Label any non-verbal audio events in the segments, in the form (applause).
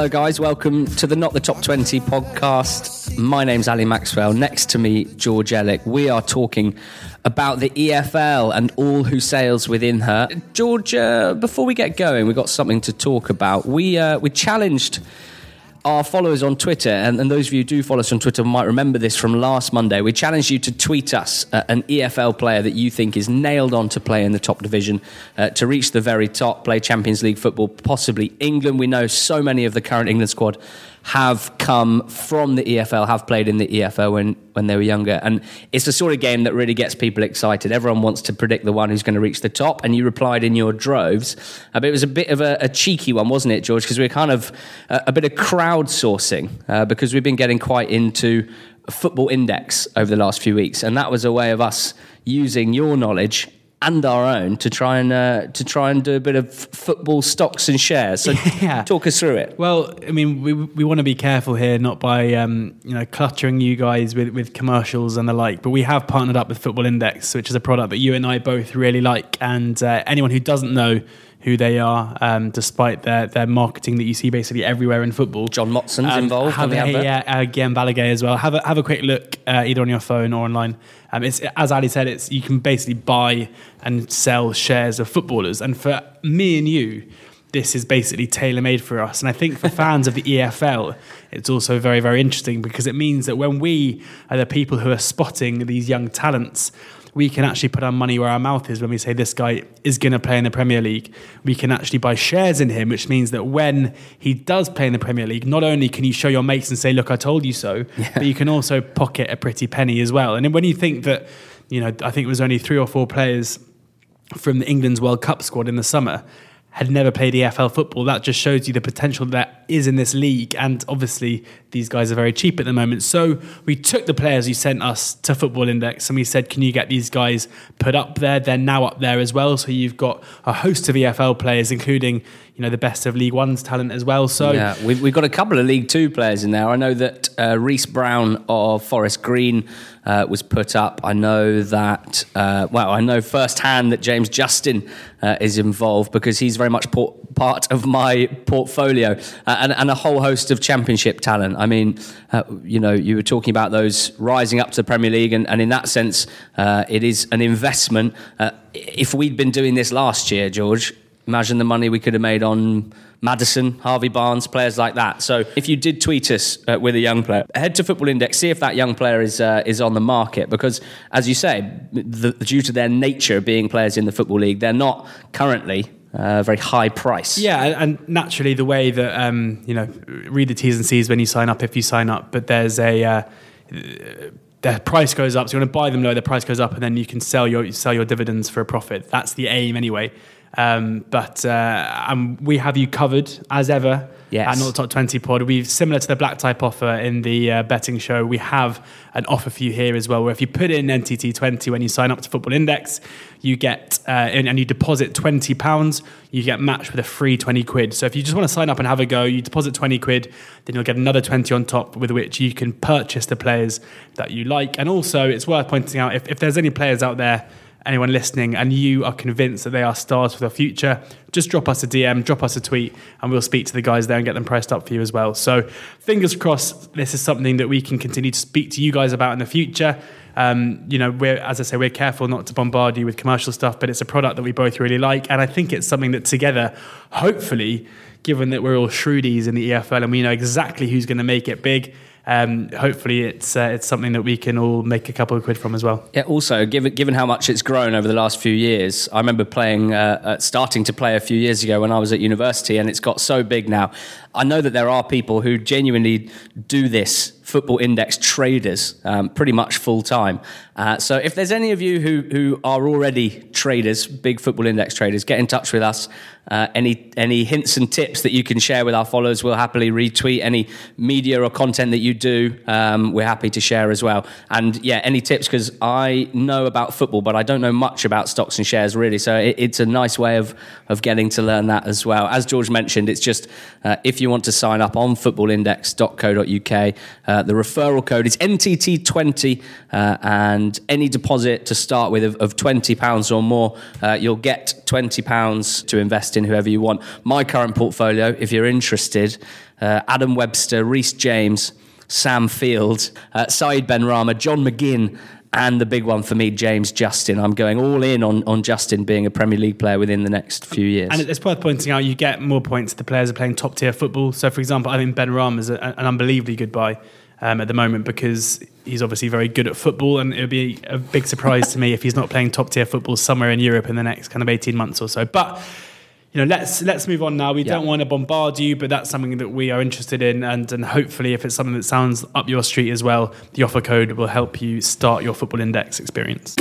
Hello, guys. Welcome to the Not the Top 20 podcast. My name's Ali Maxwell. Next to me, George Ellick. We are talking about the EFL and all who sails within her. George, uh, before we get going, we've got something to talk about. We, uh, we challenged our followers on Twitter, and, and, those of you who do follow us on Twitter might remember this from last Monday. We challenged you to tweet us uh, an EFL player that you think is nailed on to play in the top division, uh, to reach the very top, play Champions League football, possibly England. We know so many of the current England squad have come from the EFL, have played in the EFL when, when they were younger. And it's the sort of game that really gets people excited. Everyone wants to predict the one who's going to reach the top. And you replied in your droves. Uh, but it was a bit of a, a cheeky one, wasn't it, George? Because we are kind of uh, a bit of crowdsourcing uh, because we've been getting quite into football index over the last few weeks. And that was a way of us using your knowledge and our own to try and uh, to try and do a bit of football stocks and shares. So (laughs) yeah. talk us through it. Well, I mean, we we want to be careful here, not by um, you know cluttering you guys with, with commercials and the like. But we have partnered up with Football Index, which is a product that you and I both really like. And uh, anyone who doesn't know who they are, um, despite their, their marketing that you see basically everywhere in football. John Motson's um, involved. Have, a, yeah, uh, Guillem Balagué as well. Have a, have a quick look uh, either on your phone or online. Um, it's as Ali said, it's you can basically buy and sell shares of footballers, and for me and you. This is basically tailor made for us. And I think for (laughs) fans of the EFL, it's also very, very interesting because it means that when we are the people who are spotting these young talents, we can actually put our money where our mouth is when we say this guy is going to play in the Premier League. We can actually buy shares in him, which means that when he does play in the Premier League, not only can you show your mates and say, "Look, I told you so," (laughs) yeah. but you can also pocket a pretty penny as well. And when you think that, you know, I think it was only three or four players from the England's World Cup squad in the summer had never played EFL football, that just shows you the potential that is in this league. And obviously, these guys are very cheap at the moment. So we took the players you sent us to Football Index and we said, can you get these guys put up there? They're now up there as well. So you've got a host of EFL players, including you know the best of League One's talent as well. So yeah, we've, we've got a couple of League Two players in there. I know that uh, Reece Brown of Forest Green uh, was put up. I know that, uh, well, I know firsthand that James Justin uh, is involved because he's very much por- part of my portfolio uh, and, and, a whole host of championship talent. I mean, uh, you know, you were talking about those rising up to the Premier League, and, and in that sense, uh, it is an investment. if we'd been doing this last year, George, imagine the money we could have made on Maddison, Harvey Barnes, players like that. So if you did tweet us uh, with a young player, head to Football Index, see if that young player is uh, is on the market. Because as you say, the, due to their nature being players in the football league, they're not currently uh, very high price. Yeah, and naturally the way that um, you know read the T's and C's when you sign up if you sign up, but there's a uh, the price goes up. So you want to buy them low, the price goes up, and then you can sell your sell your dividends for a profit. That's the aim anyway. Um, but uh, um, we have you covered as ever yes. at Not Top 20 Pod. We've similar to the black type offer in the uh, betting show. We have an offer for you here as well, where if you put in NTT20 when you sign up to Football Index, you get uh, and, and you deposit 20 pounds, you get matched with a free 20 quid. So if you just want to sign up and have a go, you deposit 20 quid, then you'll get another 20 on top with which you can purchase the players that you like. And also, it's worth pointing out if, if there's any players out there anyone listening and you are convinced that they are stars for the future, just drop us a DM, drop us a tweet, and we'll speak to the guys there and get them priced up for you as well. So, fingers crossed, this is something that we can continue to speak to you guys about in the future. Um, you know, we're as I say, we're careful not to bombard you with commercial stuff, but it's a product that we both really like, and I think it's something that together, hopefully, given that we're all shrewdies in the EFL and we know exactly who's going to make it big um, hopefully it's uh, it's something that we can all make a couple of quid from as well. Yeah. Also, given given how much it's grown over the last few years, I remember playing, uh, uh, starting to play a few years ago when I was at university, and it's got so big now. I know that there are people who genuinely do this football index traders um, pretty much full time. Uh, so if there's any of you who, who are already traders, big football index traders, get in touch with us. Uh, any any hints and tips that you can share with our followers, we'll happily retweet. Any media or content that you do, um, we're happy to share as well. And yeah, any tips because I know about football, but I don't know much about stocks and shares really. So it, it's a nice way of of getting to learn that as well. As George mentioned, it's just uh, if you want to sign up on footballindex.co.uk, uh, the referral code is NTT20, uh, and any deposit to start with of, of £20 or more, uh, you'll get £20 to invest in whoever you want. My current portfolio, if you're interested, uh, Adam Webster, Reece James, Sam Field, uh, Saïd Benrahma, John McGinn, and the big one for me, James Justin. I'm going all in on, on Justin being a Premier League player within the next few years. And it's worth pointing out you get more points if the players are playing top tier football. So, for example, I think Ben Benrahma is a, an unbelievably good buy um, at the moment because he's obviously very good at football, and it would be a big surprise to me if he's not playing top tier football somewhere in Europe in the next kind of 18 months or so. But you know, let's let's move on now. We yeah. don't want to bombard you, but that's something that we are interested in, and and hopefully, if it's something that sounds up your street as well, the offer code will help you start your football index experience.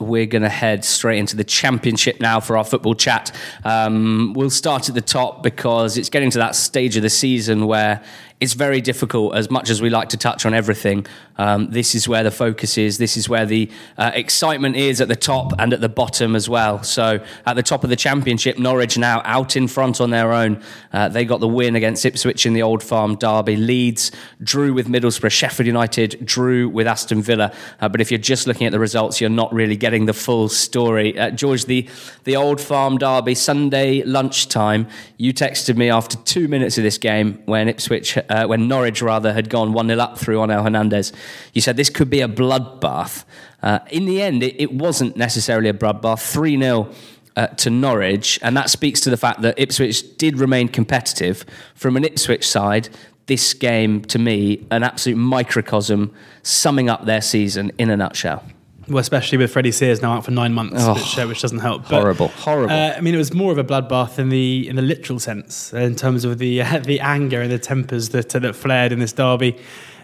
We're going to head straight into the championship now for our football chat. Um, we'll start at the top because it's getting to that stage of the season where it's very difficult, as much as we like to touch on everything. Um, this is where the focus is. This is where the uh, excitement is at the top and at the bottom as well. So, at the top of the championship, Norwich now out in front on their own. Uh, they got the win against Ipswich in the Old Farm derby. Leeds drew with Middlesbrough. Sheffield United drew with Aston Villa. Uh, but if you're just looking at the results, you're not really getting the full story. Uh, George, the the Old Farm derby Sunday lunchtime. You texted me after two minutes of this game when Ipswich uh, when Norwich rather had gone 1 0 up through Onel Hernandez. You said this could be a bloodbath. Uh, in the end, it, it, wasn't necessarily a bloodbath. 3 0 uh, to Norwich, and that speaks to the fact that Ipswich did remain competitive. From an Ipswich side, this game, to me, an absolute microcosm summing up their season in a nutshell. Well, especially with Freddie Sears now out for nine months, oh, which, uh, which, doesn't help. But, horrible, horrible. Uh, I mean, it was more of a bloodbath in the in the literal sense, in terms of the (laughs) uh, the anger and the tempers that uh, that flared in this derby.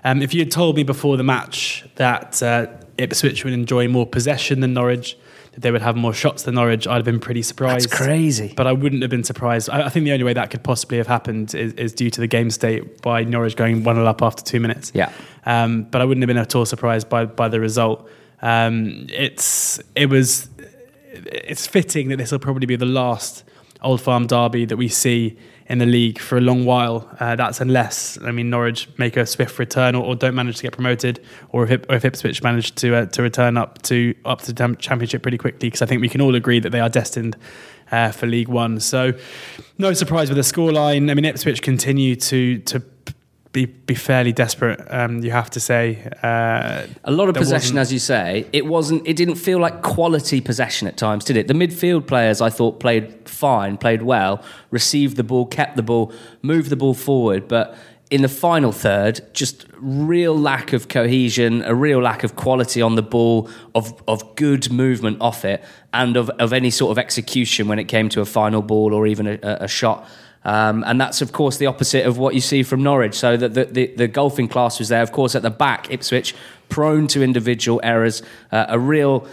Um, if you had told me before the match that uh, Ipswich would enjoy more possession than Norwich, that they would have more shots than Norwich, I'd have been pretty surprised. That's crazy. But I wouldn't have been surprised. I, I think the only way that could possibly have happened is, is due to the game state by Norwich going 1 up after two minutes. Yeah. Um, but I wouldn't have been at all surprised by, by the result. Um, it's it was it's fitting that this will probably be the last Old Farm derby that we see in the league for a long while. Uh, that's unless I mean Norwich make a swift return or, or don't manage to get promoted, or if, or if Ipswich manage to uh, to return up to up to the championship pretty quickly. Because I think we can all agree that they are destined uh, for League One. So no surprise with the scoreline. I mean Ipswich continue to to be be fairly desperate. Um, you have to say uh, a lot of possession, as you say. It wasn't. It didn't feel like quality possession at times, did it? The midfield players, I thought, played fine, played well, received the ball, kept the ball, moved the ball forward, but. In the final third, just real lack of cohesion, a real lack of quality on the ball, of, of good movement off it, and of, of any sort of execution when it came to a final ball or even a, a shot. Um, and that's, of course, the opposite of what you see from Norwich. So the, the, the, the golfing class was there. Of course, at the back, Ipswich, prone to individual errors, uh, a real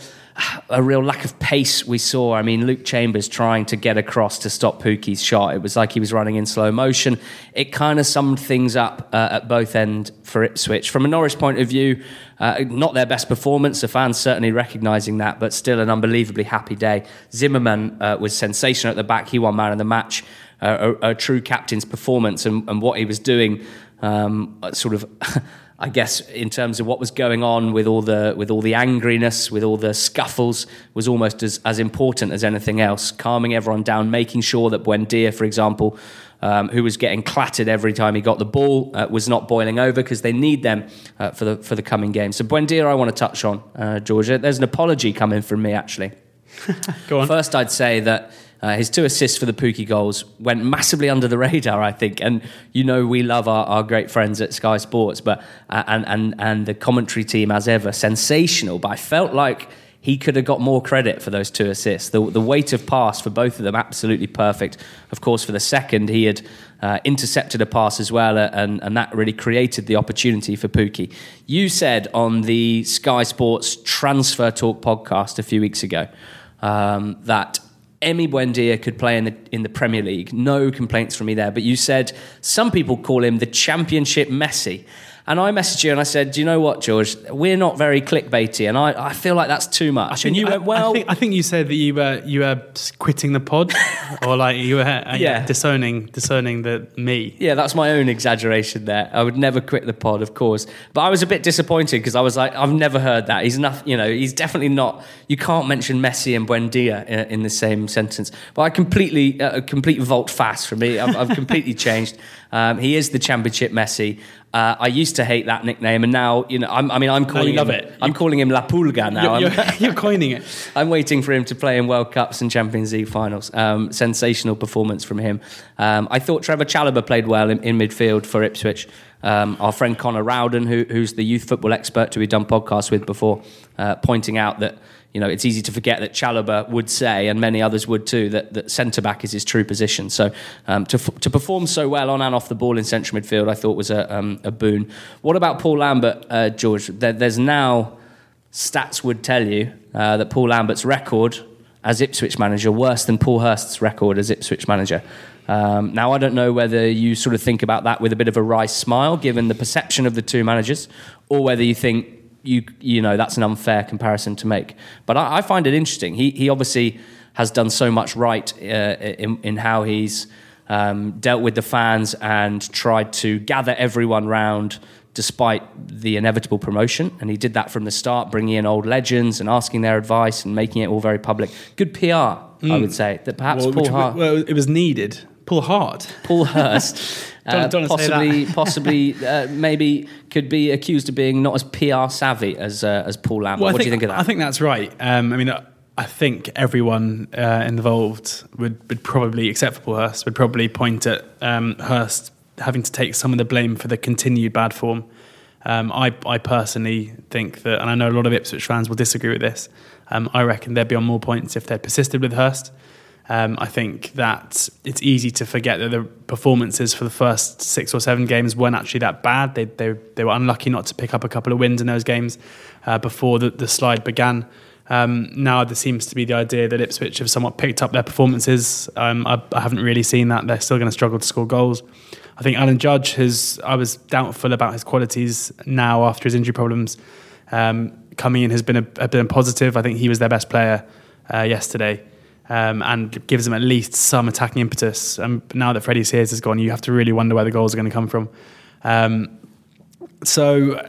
a real lack of pace we saw. I mean, Luke Chambers trying to get across to stop Pukki's shot. It was like he was running in slow motion. It kind of summed things up uh, at both end for Ipswich. From a Norwich point of view, uh, not their best performance. The fans certainly recognising that, but still an unbelievably happy day. Zimmermann uh, was sensational at the back. He won man of the match a, a, true captain's performance and, and what he was doing, um, sort of. (laughs) I guess in terms of what was going on with all the with all the angriness, with all the scuffles, was almost as, as important as anything else. Calming everyone down, making sure that Buendia, for example, um, who was getting clattered every time he got the ball, uh, was not boiling over because they need them uh, for the for the coming game. So Buendia, I want to touch on uh, Georgia. There's an apology coming from me actually. (laughs) Go on. First, I'd say that uh, his two assists for the Pukki goals went massively under the radar, I think. And you know we love our, our great friends at Sky Sports, but uh, and and and the commentary team as ever sensational. But I felt like he could have got more credit for those two assists. The, the weight of pass for both of them absolutely perfect. Of course, for the second, he had uh, intercepted a pass as well, uh, and, and that really created the opportunity for Pukki. You said on the Sky Sports Transfer Talk podcast a few weeks ago um, that Emi Buendia could play in the in the Premier League. No complaints from me there. But you said some people call him the Championship Messi. And I messaged you and I said, "Do you know what, George? We're not very clickbaity, and I, I feel like that's too much." and you I, went, "Well, I think, I think you said that you were you were quitting the pod, (laughs) or like you were uh, Yeah. disowning disowning the me. Yeah, that's my own exaggeration there. I would never quit the pod, of course. But I was a bit disappointed because I was like, I've never heard that. He's not, you know, he's definitely not. You can't mention Messi and Buendia in, in the same sentence. But I completely, uh, a complete volte fast for me. I've, I've completely (laughs) changed. Um, he is the championship Messi. Uh, I used to hate that nickname, and now, you know, I'm, I mean, I'm calling love him. it. I'm calling him La Pulga now. You're, you're, (laughs) you're coining it. I'm waiting for him to play in World Cups and Champions League finals. Um, sensational performance from him. Um, I thought Trevoh Chalobah played well in, in midfield for Ipswich. Um, our friend Connor Rowden, who, who's the youth football expert who we've done podcasts with before, uh, pointing out that you know it's easy to forget that Chalobah would say, and many others would too, that, that centre back is his true position. So um, to, to perform so well on and off the ball in central midfield, I thought was a, um, a boon. What about Paul Lambert, uh, George? There, there's now stats would tell you uh, that Paul Lambert's record as Ipswich manager worse than Paul Hurst's record as Ipswich manager. Um, now I don't know whether you sort of think about that with a bit of a wry smile, given the perception of the two managers, or whether you think you you know that's an unfair comparison to make. But I, I find it interesting. He he obviously has done so much right uh, in in how he's um, dealt with the fans and tried to gather everyone round despite the inevitable promotion. And he did that from the start, bringing in old legends and asking their advice and making it all very public. Good PR, I would say. That perhaps Well, Paul, which- Hart, well, it was needed. Paul Hart. Paul Hurst. (laughs) Don't- uh, don't possibly, (laughs) possibly, uh, maybe could be accused of being not as PR savvy as uh, as Paul Lambert. Well, what think, do you think of that? I think that's right. Um, I mean, I- think everyone uh, involved would, would probably, except for Paul Hurst, would probably point at um, Hurst having to take some of the blame for the continued bad form. Um, I, I personally think that, and I know a lot of Ipswich fans will disagree with this. Um, I reckon they'd be on more points if they'd persisted with Hurst. Um, I think that it's easy to forget that the performances for the first six or seven games weren't actually that bad. They, they, they were unlucky not to pick up a couple of wins in those games uh, before the, the slide began. Um, now there seems to be the idea that Ipswich have somewhat picked up their performances. Um, I, I haven't really seen that. They're still going to struggle to score goals. I think Alan Judge has. I was doubtful about his qualities now after his injury problems. Um, coming in has been a, a been positive. I think he was their best player uh, yesterday. Um, and gives them at least some attacking impetus. And now that Freddie Sears has gone, you have to really wonder where the goals are going to come from. Um, so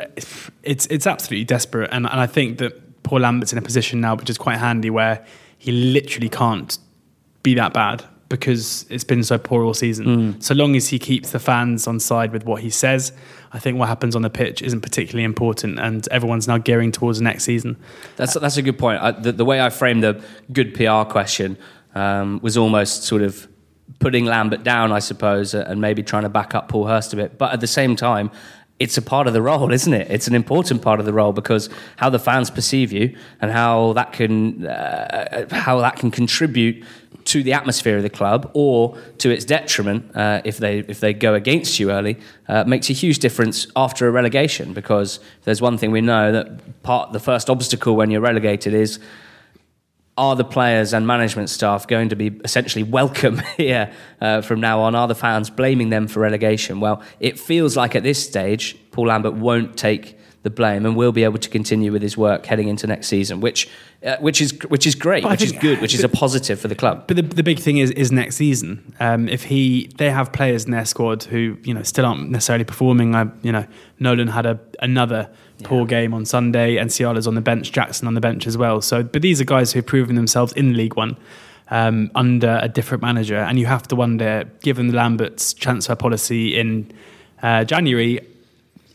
it's it's absolutely desperate, and, and I think that Paul Lambert's in a position now which is quite handy, where he literally can't be that bad because it's been so poor all season. So long as he keeps the fans on side with what he says, I think what happens on the pitch isn't particularly important, and everyone's now gearing towards the next season. That's that's a good point. I, the, the way I framed the good PR question um, was almost sort of putting Lambert down, I suppose, and maybe trying to back up Paul Hurst a bit. But at the same time, it's a part of the role, isn't it? It's an important part of the role because how the fans perceive you and how that can uh, how that can contribute to the atmosphere of the club or to its detriment uh, if they if they go against you early uh, makes a huge difference after a relegation because there's one thing we know that part the first obstacle when you're relegated is are the players and management staff going to be essentially welcome (laughs) here uh, from now on? Are the fans blaming them for relegation? Well, it feels like at this stage, Paul Lambert won't take the blame and will be able to continue with his work heading into next season, which uh, which is which is great, But which is good, which is a positive for the club. But the, the big thing is is next season. Um, if he they have players in their squad who you know still aren't necessarily performing. I you know Nolan had a another poor game on Sunday, and Ciala's on the bench, Jackson on the bench as well. So, but these are guys who have proven themselves in League One. Um, under a different manager, and you have to wonder, given Lambert's transfer policy in uh, January,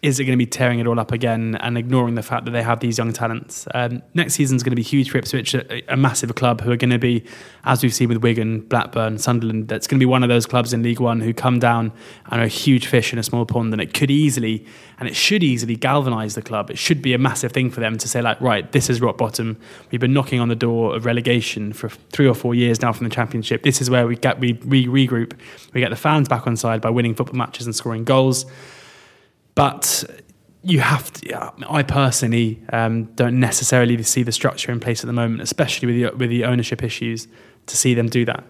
is it going to be tearing it all up again and ignoring the fact that they have these young talents? Um, next season is going to be huge for Ipswich, a, a massive club who are going to be, as we've seen with Wigan, Blackburn, Sunderland, that's going to be one of those clubs in League One who come down and are a huge fish in a small pond. And it could easily, and it should easily galvanise the club. It should be a massive thing for them to say, like, right, this is rock bottom. We've been knocking on the door of relegation for three or four years now from the Championship. This is where we get we, we regroup. We get the fans back on side by winning football matches and scoring goals but you have to. yeah, I personally um, don't necessarily see the structure in place at the moment, especially with the, with the ownership issues, to see them do that.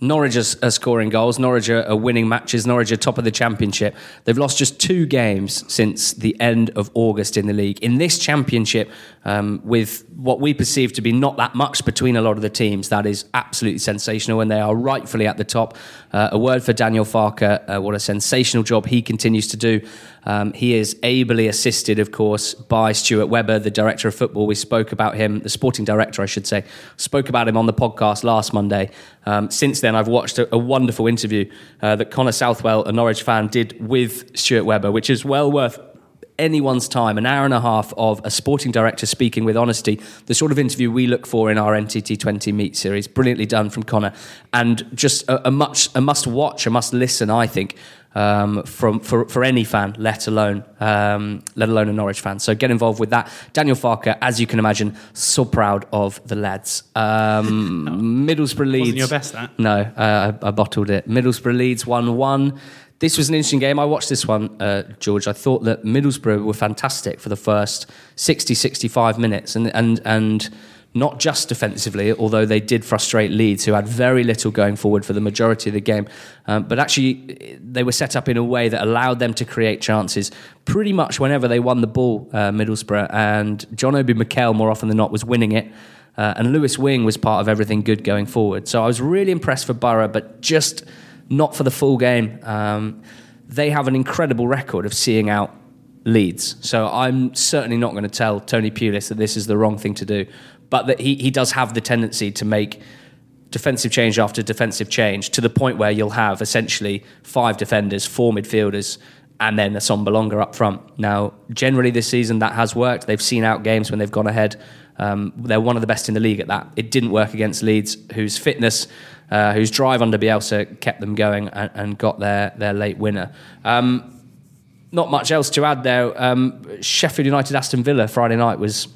Norwich are, are scoring goals. Norwich are, are winning matches. Norwich are top of the championship. They've lost just two games since the end of August in the league. In this championship, um, with what we perceive to be not that much between a lot of the teams, that is absolutely sensational, and they are rightfully at the top. Uh, a word for Daniel Farke. Uh, what a sensational job he continues to do. Um, he is ably assisted, of course, by Stuart Webber, the director of football. We spoke about him, the sporting director, I should say, spoke about him on the podcast last Monday. Um, since then, I've watched a, a wonderful interview uh, that Connor Southwell, a Norwich fan, did with Stuart Webber, which is well worth anyone's time, an hour and a half of a sporting director speaking with honesty, the sort of interview we look for in our NTT20 Meet series. Brilliantly done from Connor, and just a, a much a must watch, a must listen. I think. Um, from for, for any fan, let alone um, let alone a Norwich fan. So get involved with that. Daniel Farke, as you can imagine, so proud of the lads. Um, no. (laughs) Middlesbrough Leeds. Wasn't your best that? No, uh, I, I bottled it. Middlesbrough Leeds one one this was an interesting game. I watched this one, uh, George. I thought that Middlesbrough were fantastic for the first 60, 65 minutes, and and and not just defensively, although they did frustrate Leeds, who had very little going forward for the majority of the game. Um, but actually, they were set up in a way that allowed them to create chances pretty much whenever they won the ball, uh, Middlesbrough. And John Obi Mikel, more often than not, was winning it. Uh, and Lewis Wing was part of everything good going forward. So I was really impressed for Borough, but just not for the full game. Um, they have an incredible record of seeing out Leeds. So I'm certainly not going to tell Tony Pulis that this is the wrong thing to do, but that he, he does have the tendency to make defensive change after defensive change to the point where you'll have essentially five defenders, four midfielders, and then a Assombalonga up front. Now, generally this season that has worked. They've seen out games when they've gone ahead. Um, they're one of the best in the league at that. It didn't work against Leeds, whose fitness uh, whose drive under Bielsa kept them going and, and got their, their late winner. Um, not much else to add there. Um, Sheffield United Aston Villa Friday night was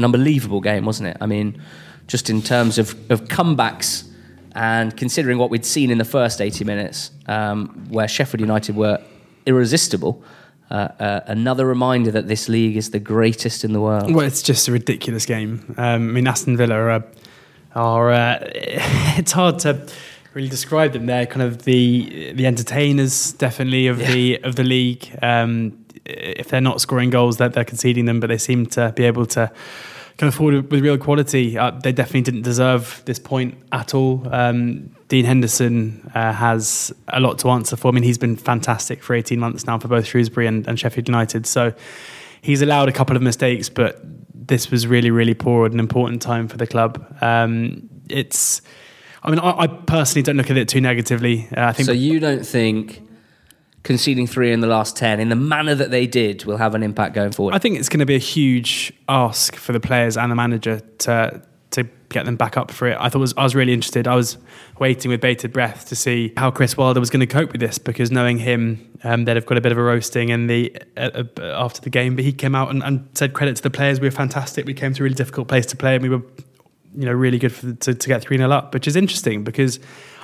an unbelievable game, wasn't it? I mean, just in terms of, of comebacks and considering what we'd seen in the first 80 minutes, um, where Sheffield United were irresistible. Uh, uh, another reminder that this league is the greatest in the world. Well, it's just a ridiculous game. Um, I mean, Aston Villa are are uh, (laughs) it's hard to really describe them. They're kind of the the entertainers, definitely of yeah. the of the league. Um, if they're not scoring goals, that they're, they're conceding them, but they seem to be able to come forward with real quality. Uh, they definitely didn't deserve this point at all. Um, Dean Henderson uh, has a lot to answer for. I mean, he's been fantastic for 18 months now for both Shrewsbury and, and Sheffield United. So he's allowed a couple of mistakes, but this was really, really poor at an important time for the club. Um, it's, I mean, I, I, personally don't look at it too negatively. Uh, I think. So you don't think conceding three in the last ten, in the manner that they did, will have an impact going forward? I think it's going to be a huge ask for the players and the manager to to get them back up for it. I thought was I was really interested. I was waiting with bated breath to see how Chris Wilder was going to cope with this because knowing him, um, they'd have got a bit of a roasting in the uh, uh, after the game. But he came out and, and, said credit to the players. We were fantastic. We came to a really difficult place to play, and we were, you know, really good for, to, to get three 0 up, which is interesting because.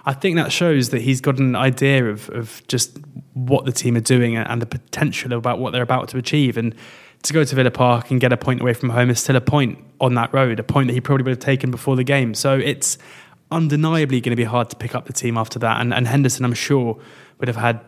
I think that shows that he's got an idea of, of just what the team are doing and the potential about what they're about to achieve. And to go to Villa Park and get a point away from home is still a point on that road, a point that he probably would have taken before the game. So it's undeniably going to be hard to pick up the team after that. And, and Henderson, I'm sure, would have had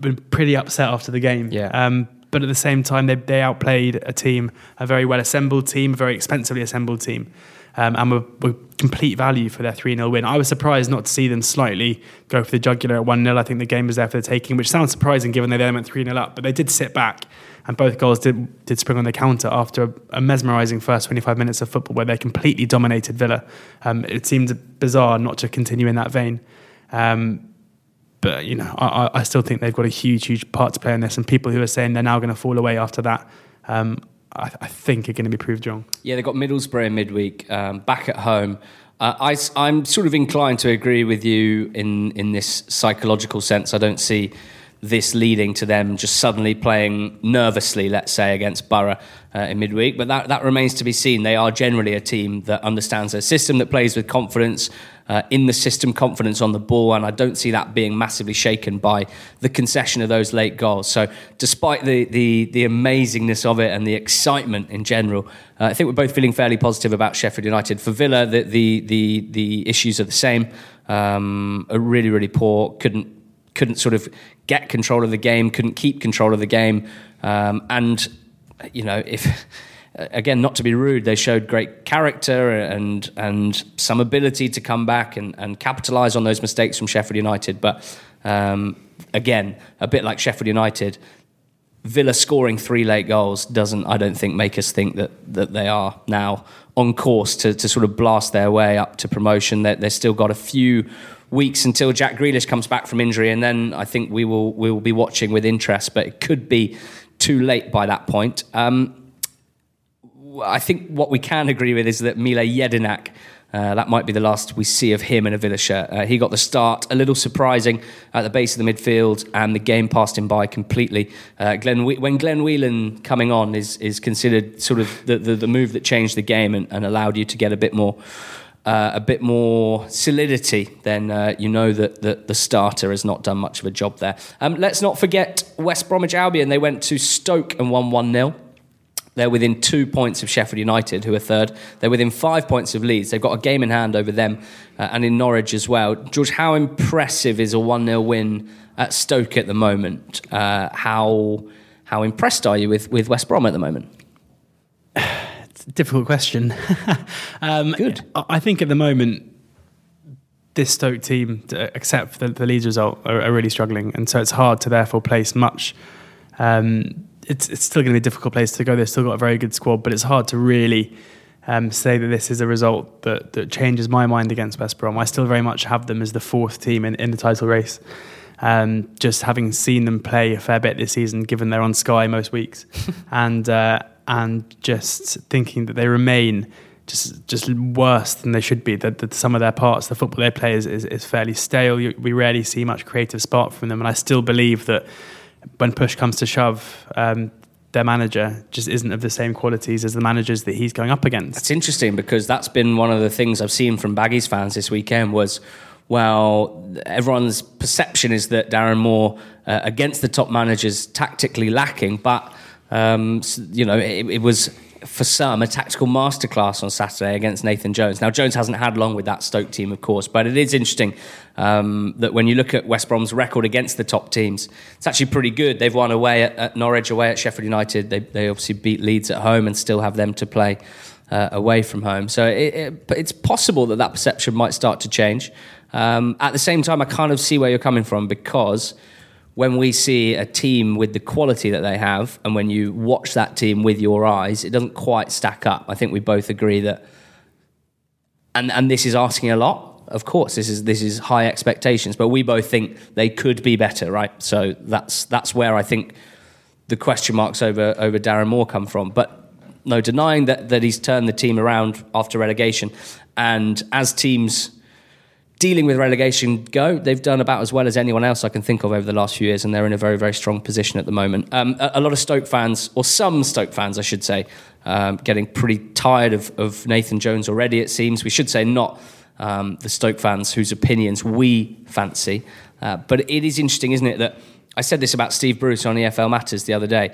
been pretty upset after the game. Yeah. Um, but at the same time, they, they outplayed a team, a very well assembled team, a very expensively assembled team. Um, and were, were, complete value for their 3 0 win. I was surprised not to see them slightly go for the jugular at 1 0. I think the game was there for the taking, which sounds surprising given they then went 3 0 up, but they did sit back and both goals did, did spring on the counter after a, a mesmerising first 25 minutes of football where they completely dominated Villa. Um, it seemed bizarre not to continue in that vein. Um, but you know, I, I, still think they've got a huge, huge part to play in this. And people who are saying they're now going to fall away after that, um, I, I, think are going to be proved wrong. Yeah, they've got Middlesbrough midweek, um, back at home. Uh, I, am sort of inclined to agree with you in in this psychological sense. I don't see this leading to them just suddenly playing nervously, let's say, against Borough uh, in midweek. But that, that remains to be seen. They are generally a team that understands their system, that plays with confidence, uh, in the system, confidence on the ball, and I don't see that being massively shaken by the concession of those late goals. So, despite the the, the amazingness of it and the excitement in general, uh, I think we're both feeling fairly positive about Sheffield United. For Villa, the the the, the issues are the same. Um, are really really poor. Couldn't couldn't sort of get control of the game. Couldn't keep control of the game. Um, and you know if (laughs) again, not to be rude, they showed great character and and some ability to come back and, and capitalize on those mistakes from Sheffield United. But um, again, a bit like Sheffield United, Villa scoring three late goals doesn't, I don't think, make us think that that they are now on course to, to sort of blast their way up to promotion. They, they've still got a few weeks until Jack Grealish comes back from injury, and then I think we will we will be watching with interest. But it could be too late by that point. Um, I think what we can agree with is that Mile Jedinak, uh, that might be the last we see of him in a Villa shirt. Uh, he got the start, a little surprising at the base of the midfield, and the game passed him by completely. Uh, Glenn, when Glenn Whelan coming on is is considered sort of the, the, the move that changed the game and, and, allowed you to get a bit more. Uh, a bit more solidity, then uh, you know that, that the starter has not done much of a job there. Um, let's not forget West Bromwich Albion. They went to Stoke and won 1 0. They're within two points of Sheffield United, who are third. They're within five points of Leeds. They've got a game in hand over them uh, and in Norwich as well. George, how impressive is a 1 0 win at Stoke at the moment? Uh, how, how impressed are you with, with West Brom at the moment? It's a difficult question. (laughs) um, Good. I think at the moment, this Stoke team, except for the, the Leeds result, are, are, really struggling. And so it's hard to therefore place much. Um, it's it's still going to be a difficult place to go. They've still got a very good squad, but it's hard to really um, say that this is a result that, that changes my mind against West Brom. I still very much have them as the fourth team in, in the title race. Um, just having seen them play a fair bit this season, given they're on Sky most weeks, (laughs) and uh, and just thinking that they remain just just worse than they should be. That, that some of their parts, the football they play, is, is, is fairly stale. You, we rarely see much creative spark from them, and I still believe that when push comes to shove, um, their manager just isn't of the same qualities as the managers that he's going up against. It's interesting because that's been one of the things I've seen from Baggies fans this weekend was, well, everyone's perception is that Darren Moore uh, against the top managers tactically lacking, but um, you know it, it was for some, a tactical masterclass on Saturday against Nathan Jones. Now, Jones hasn't had long with that Stoke team, of course, but it is interesting um, that when you look at West Brom's record against the top teams, it's actually pretty good. They've won away at, at Norwich, away at Sheffield United. They, they obviously beat Leeds at home and still have them to play uh, away from home. So it, it, it's possible that that perception might start to change. Um, at the same time, I kind of see where you're coming from because when we see a team with the quality that they have, and when you watch that team with your eyes, it doesn't quite stack up. I think we both agree that, and and this is asking a lot. Of course, this is this is high expectations, but we both think they could be better, right? So that's that's where I think the question marks over over Darren Moore come from. But no denying that that he's turned the team around after relegation, and as teams dealing with relegation go. They've done about as well as anyone else I can think of over the last few years, and they're in a very, very strong position at the moment. Um, a, a, lot of Stoke fans, or some Stoke fans, I should say, um, getting pretty tired of, of, Nathan Jones already, it seems. We should say not um, the Stoke fans whose opinions we fancy. Uh, but it is interesting, isn't it, that I said this about Steve Bruce on EFL Matters the other day.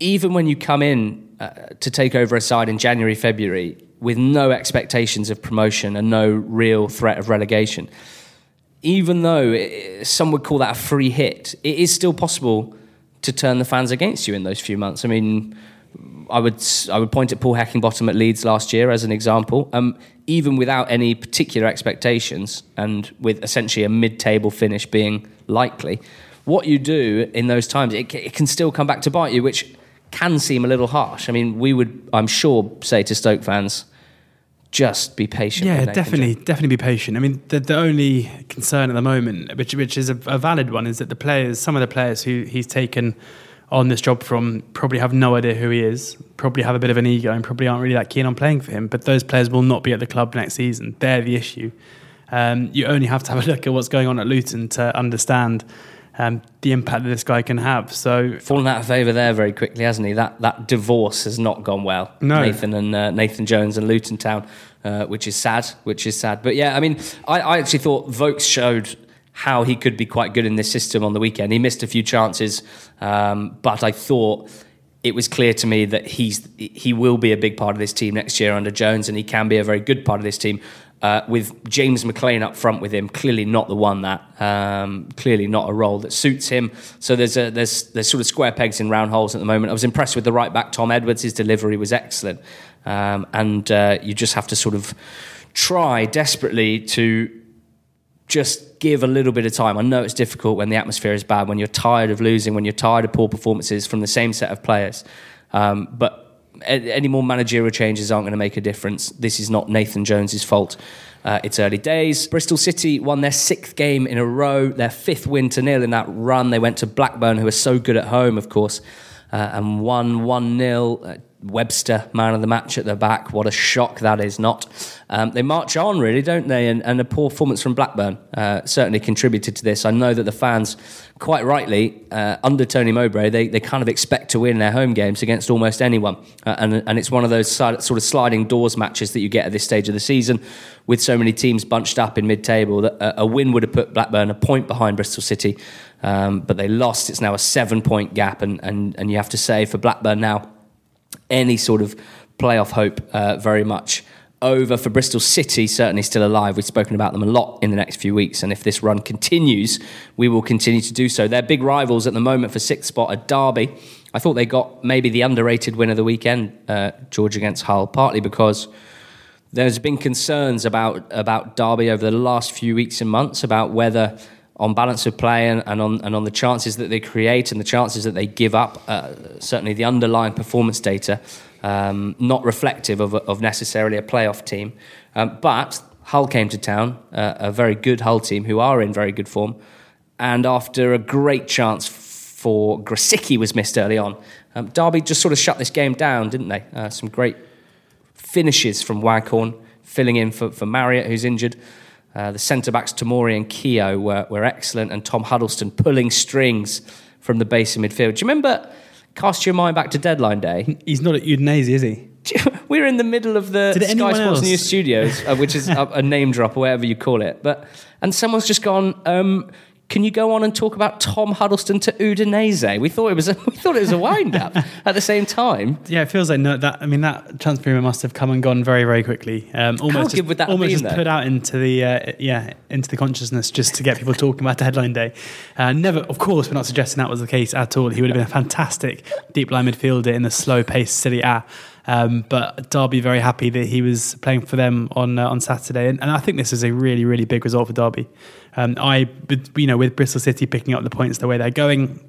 Even when you come in uh, to take over a side in January, February, with no expectations of promotion and no real threat of relegation. Even though it, some would call that a free hit, it is still possible to turn the fans against you in those few months. I mean, I would I would point at Paul Heckingbottom at Leeds last year as an example. Um, even without any particular expectations and with essentially a mid-table finish being likely, what you do in those times it, it can still come back to bite you, which can seem a little harsh. I mean, we would, I'm sure, say to Stoke fans, just be patient. Yeah, definitely, definitely be patient. I mean, the, the only concern at the moment, which which is a, a, valid one, is that the players, some of the players who he's taken on this job from, probably have no idea who he is, probably have a bit of an ego, and probably aren't really that keen on playing for him. But those players will not be at the club next season. They're the issue. Um, you only have to have a look at what's going on at Luton to understand um, the impact that this guy can have. So fallen out of favour there very quickly, hasn't he? That that divorce has not gone well. No. Nathan and uh, Nathan Jones and Luton Town, uh, which is sad. Which is sad. But yeah, I mean, I, I actually thought Vokes showed how he could be quite good in this system on the weekend. He missed a few chances, um, but I thought it was clear to me that he's he will be a big part of this team next year under Jones, and he can be a very good part of this team. Uh, with James McClean up front with him, clearly not the one that, um, clearly not a role that suits him. So there's a, there's there's sort of square pegs in round holes at the moment. I was impressed with the right back Tom Edwards. His delivery was excellent, um, and uh, you just have to sort of try desperately to just give a little bit of time. I know it's difficult when the atmosphere is bad, when you're tired of losing, when you're tired of poor performances from the same set of players. Um, but any more managerial changes aren't going to make a difference. This is not Nathan Jones's fault. Uh, it's early days. Bristol City won their sixth game in a row, their fifth win to nil in that run. They went to Blackburn, who are so good at home, of course, uh, and won 1 0. Webster, man of the match at the back. What a shock that is not. Um, they march on, really, don't they? And, and a poor performance from Blackburn uh, certainly contributed to this. I know that the fans, quite rightly, uh, under Tony Mowbray, they, they kind of expect to win their home games against almost anyone. Uh, and, and it's one of those sort of sliding doors matches that you get at this stage of the season with so many teams bunched up in mid table that a, a, win would have put Blackburn a point behind Bristol City. Um, but they lost. It's now a seven point gap. And, and, and you have to say for Blackburn now, any sort of playoff hope uh, very much over for Bristol City, certainly still alive. We've spoken about them a lot in the next few weeks, and if this run continues, we will continue to do so. Their big rivals at the moment for sixth spot are Derby. I thought they got maybe the underrated win of the weekend, uh, George against Hull, partly because there's been concerns about about Derby over the last few weeks and months about whether on balance of play and, and, on, and on the chances that they create and the chances that they give up, uh, certainly the underlying performance data, um, not reflective of, of, necessarily a playoff team. Um, but Hull came to town, uh, a very good Hull team who are in very good form. And after a great chance for Grosicki was missed early on, um, Derby just sort of shut this game down, didn't they? Uh, some great finishes from Waghorn, filling in for, for Marriott, who's injured. Uh, the centre backs Tomori and Keogh were, were excellent, and Tom Huddlestone pulling strings from the base of midfield. Do you remember? Cast your mind back to deadline day. (laughs) He's not at Udinese, is he? we (laughs) were in the middle of the Did Sky Sports else? News studios, uh, which is a, a, name drop or whatever you call it. But and someone's just gone. Um, can you go on and talk about Tom Huddlestone to Udinese? We thought it was a, (laughs) we thought it was a wind up at the same time. Yeah, it feels like no, that. I mean, that transfer rumor must have come and gone very, very quickly. Um, almost How just, would that almost been, just put out into the uh, yeah into the consciousness just to get people talking about deadline day. Uh, never, of course, we're not suggesting that was the case at all. He would have been a fantastic deep line midfielder in the slow paced Serie A. Um, but Derby very happy that he was playing for them on uh, on Saturday, and, and, I think this is a really really big result for Derby. Um, I, you know, with Bristol City picking up the points the way they're going,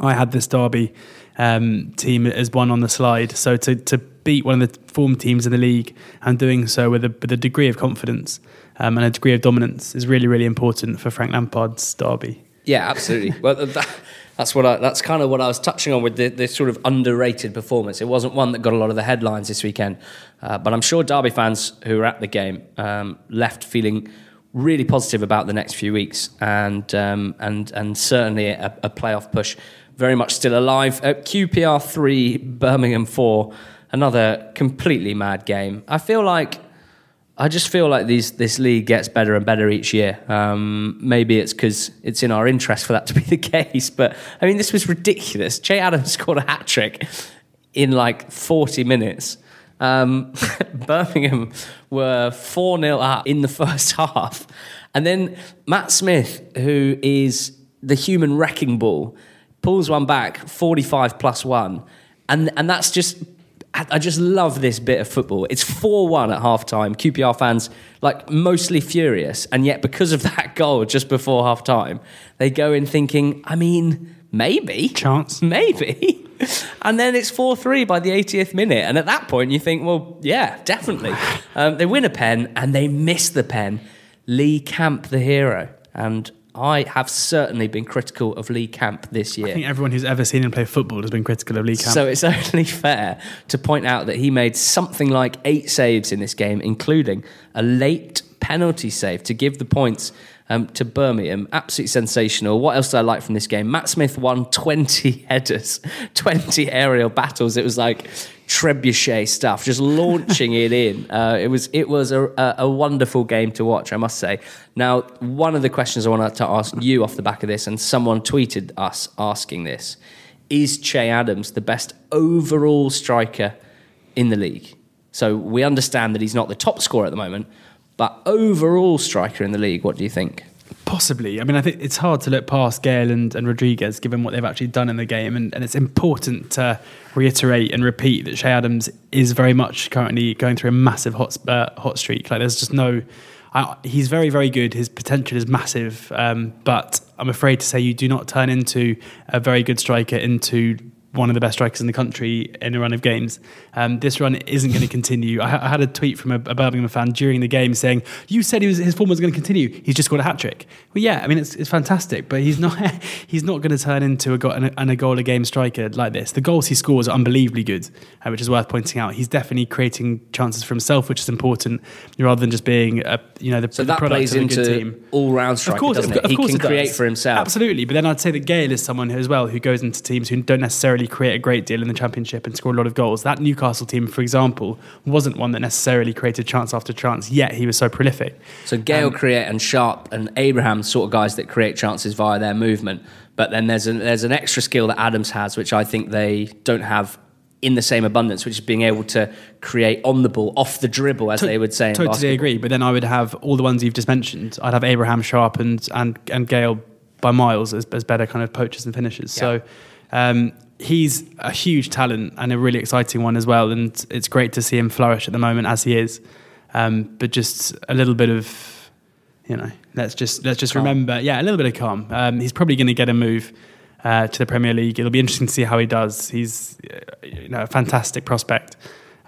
I had this Derby um, team as one on the slide. So to to beat one of the form teams in the league and doing so with a with a degree of confidence um, and a degree of dominance is really really important for Frank Lampard's Derby. Yeah, absolutely. (laughs) well. That, that's what I, that's kind of what I was touching on with the, the, sort of underrated performance. It wasn't one that got a lot of the headlines this weekend, uh, but I'm sure Derby fans who were at the game um, left feeling really positive about the next few weeks, and um, and and certainly a, a, playoff push very much still alive. At QPR three, Birmingham four, another completely mad game. I feel like I just feel like these, this league gets better and better each year. Um, maybe it's because it's in our interest for that to be the (laughs) case. But I mean, this was ridiculous. Che Adams (laughs) scored a hat trick in like 40 minutes. Um, (laughs) Birmingham were 4 0 up in the (laughs) first half. And then Matt Smith, who is the human wrecking ball, pulls one back 45 plus one. And, and that's just I just love this bit of football. It's 4 1 at half time. QPR fans, like, mostly furious. And yet, because of (laughs) that goal just before half time, they go in thinking, I mean, maybe. Chance. Maybe. and then it's 4 3 by the 80th minute. And at that point, you think, well, yeah, definitely. Um, they win a pen and they miss the pen. Lee Camp, the hero. And I have certainly been critical of Lee Camp this year. I think everyone who's ever seen him play football has been critical of Lee Camp. So it's (laughs) only fair to point out that he made something like eight saves in this game, including a late penalty save to give the points um, to Birmingham. Absolutely sensational. What else did I like from this game? Matt Smith won (laughs) 20 headers, 20 aerial battles. It was like trebuchet stuff, just (laughs) launching it in. Uh, it was it was a, a, wonderful game to watch, I must say. Now, one of the questions I wanted to ask you off the back of this, and someone tweeted us asking this, is Che Adams the best overall striker in the league? So we understand that he's not the top scorer at the moment, but overall striker in the league, what do you think? Possibly. I mean, I think it's hard to look past Gayle and, and Rodriguez given what they've actually done in the game. And, and it's important to reiterate and repeat that Che Adams is very much currently going through a massive hot, uh, hot streak. Like, there's just no. I, he's very, very good. His potential is massive. Um, but I'm afraid to say you do not turn into a very good striker into one of the best strikers in the country in a run of games. Um, this run isn't going to continue. I, I, had a tweet from a, a, Birmingham fan during the game saying, "You said was, his form was going to continue. He's just got a hat trick." Well, yeah, I mean it's, it's fantastic, but he's not (laughs) he's not going to turn into a, go- an, a goal a game striker like this. The goals he scores are unbelievably good, uh, which is worth pointing out. He's definitely creating chances for himself, which is important, rather than just being a you know the, so the that plays into all round striker, of course, doesn't it? Of, of he can create for himself. Absolutely, but then I'd say that Gayle is someone who, as well who goes into teams who don't necessarily create a great deal in the championship and score a lot of goals. That Newcastle team, for example, wasn't one that necessarily created chance after chance, yet he was so prolific. So Gayle um, create and Sharp and Abraham sort of guys that create chances via their movement. But then there's an, there's an extra skill that Adams has, which I think they don't have in the same abundance, which is being able to create on the ball, off the dribble, as to- they would say. totally basketball. agree. But then I would have all the ones you've just mentioned. I'd have Abraham Sharp and and, and Gayle by miles as, as better kind of poachers and finishers. Yeah. So um, he's a huge talent and a really exciting one as well. And it's great to see him flourish at the moment as he is. Um, but just a little bit of, you know, let's just let's just calm. remember, yeah, a little bit of calm. Um, he's probably going to get a move uh, to the Premier League. It'll be interesting to see how he does. He's, you know, a fantastic prospect.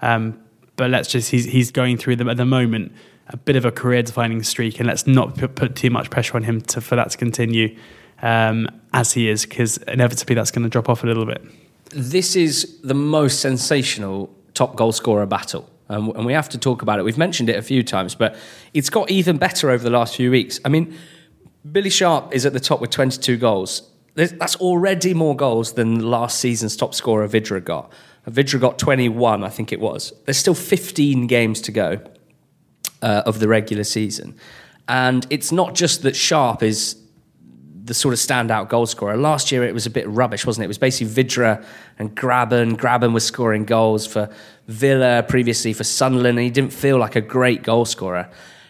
Um, but let's just he's he's going through them at the moment a bit of a career defining streak, and let's not put, put too much pressure on him to, for that to continue um, as he is, because inevitably that's going to drop off a little bit. This is the most sensational top goal scorer battle. Um, and we have to talk about it. We've mentioned it a few times, but it's got even better over the last few weeks. I mean, Billy Sharp is at the top with 22 goals. That's already more goals than last season's top scorer, Vydra, got. Vydra got 21, I think it was. There's still 15 games to go uh, of the regular season. And it's not just that Sharp is the sort of standout goal scorer. Last year it was a bit rubbish, wasn't it? It was basically Vydra and Grabban. Grabban was scoring goals for Villa previously for Sunderland, and he didn't feel like a great goal scorer.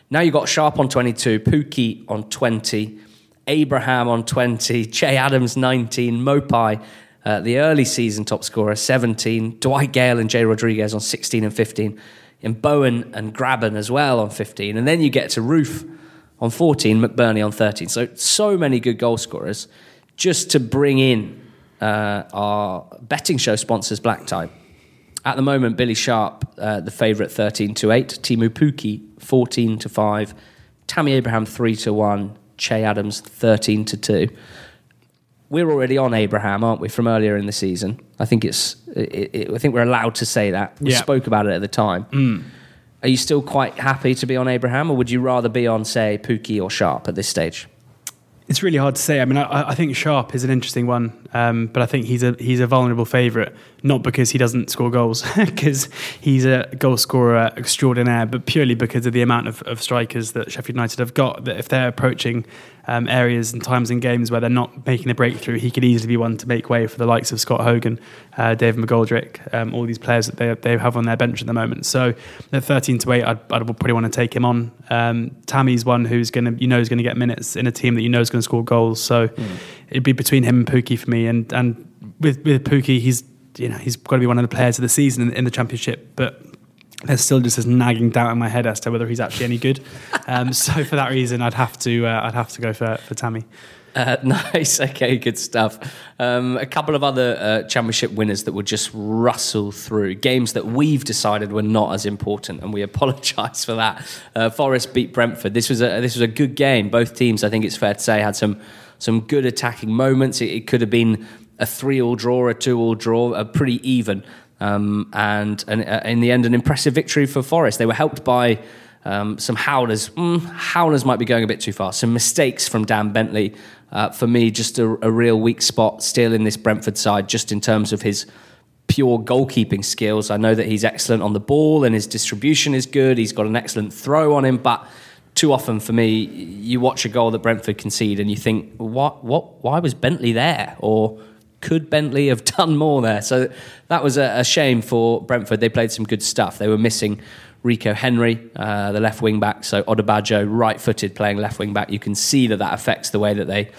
Now you've got Sharp on 22, Pukki on 20, Abraham on 20, (laughs) Che Adams 19, Maupay, uh, the early season top scorer 17, Dwight Gayle and Jay Rodriguez on 16 and 15, and Bowen and Grabban as well on 15. And then you get to Roofe on 14, McBurnie on 13. So, so many good goal scorers just to bring in uh, our betting show sponsors, Black Tie. At the moment, Billy Sharp, uh, the favourite, 13 to 8. Teemu Pukki, 14 to 5. Tammy Abraham, 3 to 1. Che Adams, 13 to 2. We're already on Abraham, aren't we, from earlier in the season? I think it's. It, it, I think we're allowed to say that. We yeah. spoke about it at the time. Mm. Are you still quite happy to be on Abraham, or would you rather be on, say, Pukki or Sharp at this stage? It's really hard to say. I mean, I, I think Sharp is an interesting one, um, but I think he's a he's a vulnerable favourite, not because he doesn't score goals, (laughs) because he's a goal scorer extraordinaire, but purely because of the amount of, of strikers that Sheffield United have got. That if they're approaching um, areas and times in games where they're not making a breakthrough, he could easily be one to make way for the likes of Scott Hogan, uh, David McGoldrick, um, all these players that they, they have on their bench at the moment. So at 13 to 8, I'd, I'd probably want to take him on. Um, Tammy's one who's going to, you know, is going to get minutes in a team that you know is going to score goals. So mm. it'd be between him and Pukki for me. And, and with, with Pukki, he's, you know, he's got to be one of the players of the season in, in the championship. But there's still just this nagging doubt in my head as to whether he's actually any good. Um, (laughs) so for that reason, I'd have to uh, I'd have to go for for Tammy. Uh, (laughs) nice. Okay, good stuff. Um, a couple of other uh, championship winners that will just rustle through games that we've decided were not as important, and we apologise for that. Uh, Forest beat Brentford. This was a this was a good game. Both teams, I think it's fair to say, had some some good attacking moments. It, it could have been a three-all draw, a two-all draw, a pretty even. Um, and, and uh, in the end, an impressive victory for Forest. They were helped by Um, some howlers, mm, howlers might be going a bit too far. Some mistakes from Dan Bentley. Uh, for me, just a, a real weak spot still in this Brentford side, just in terms of his pure goalkeeping skills. I know that he's excellent on the ball and his distribution is good. He's got an excellent throw on him, but too often for me, you watch a goal that Brentford concede and you think, what, what, why was Bentley there? Or could Bentley have (laughs) done more there? So that was a, a shame for Brentford. They played some good stuff. They were missing Rico Henry, uh, the left wing back. So Odubajo, right footed, playing left wing back. You can see that that affects the way that they,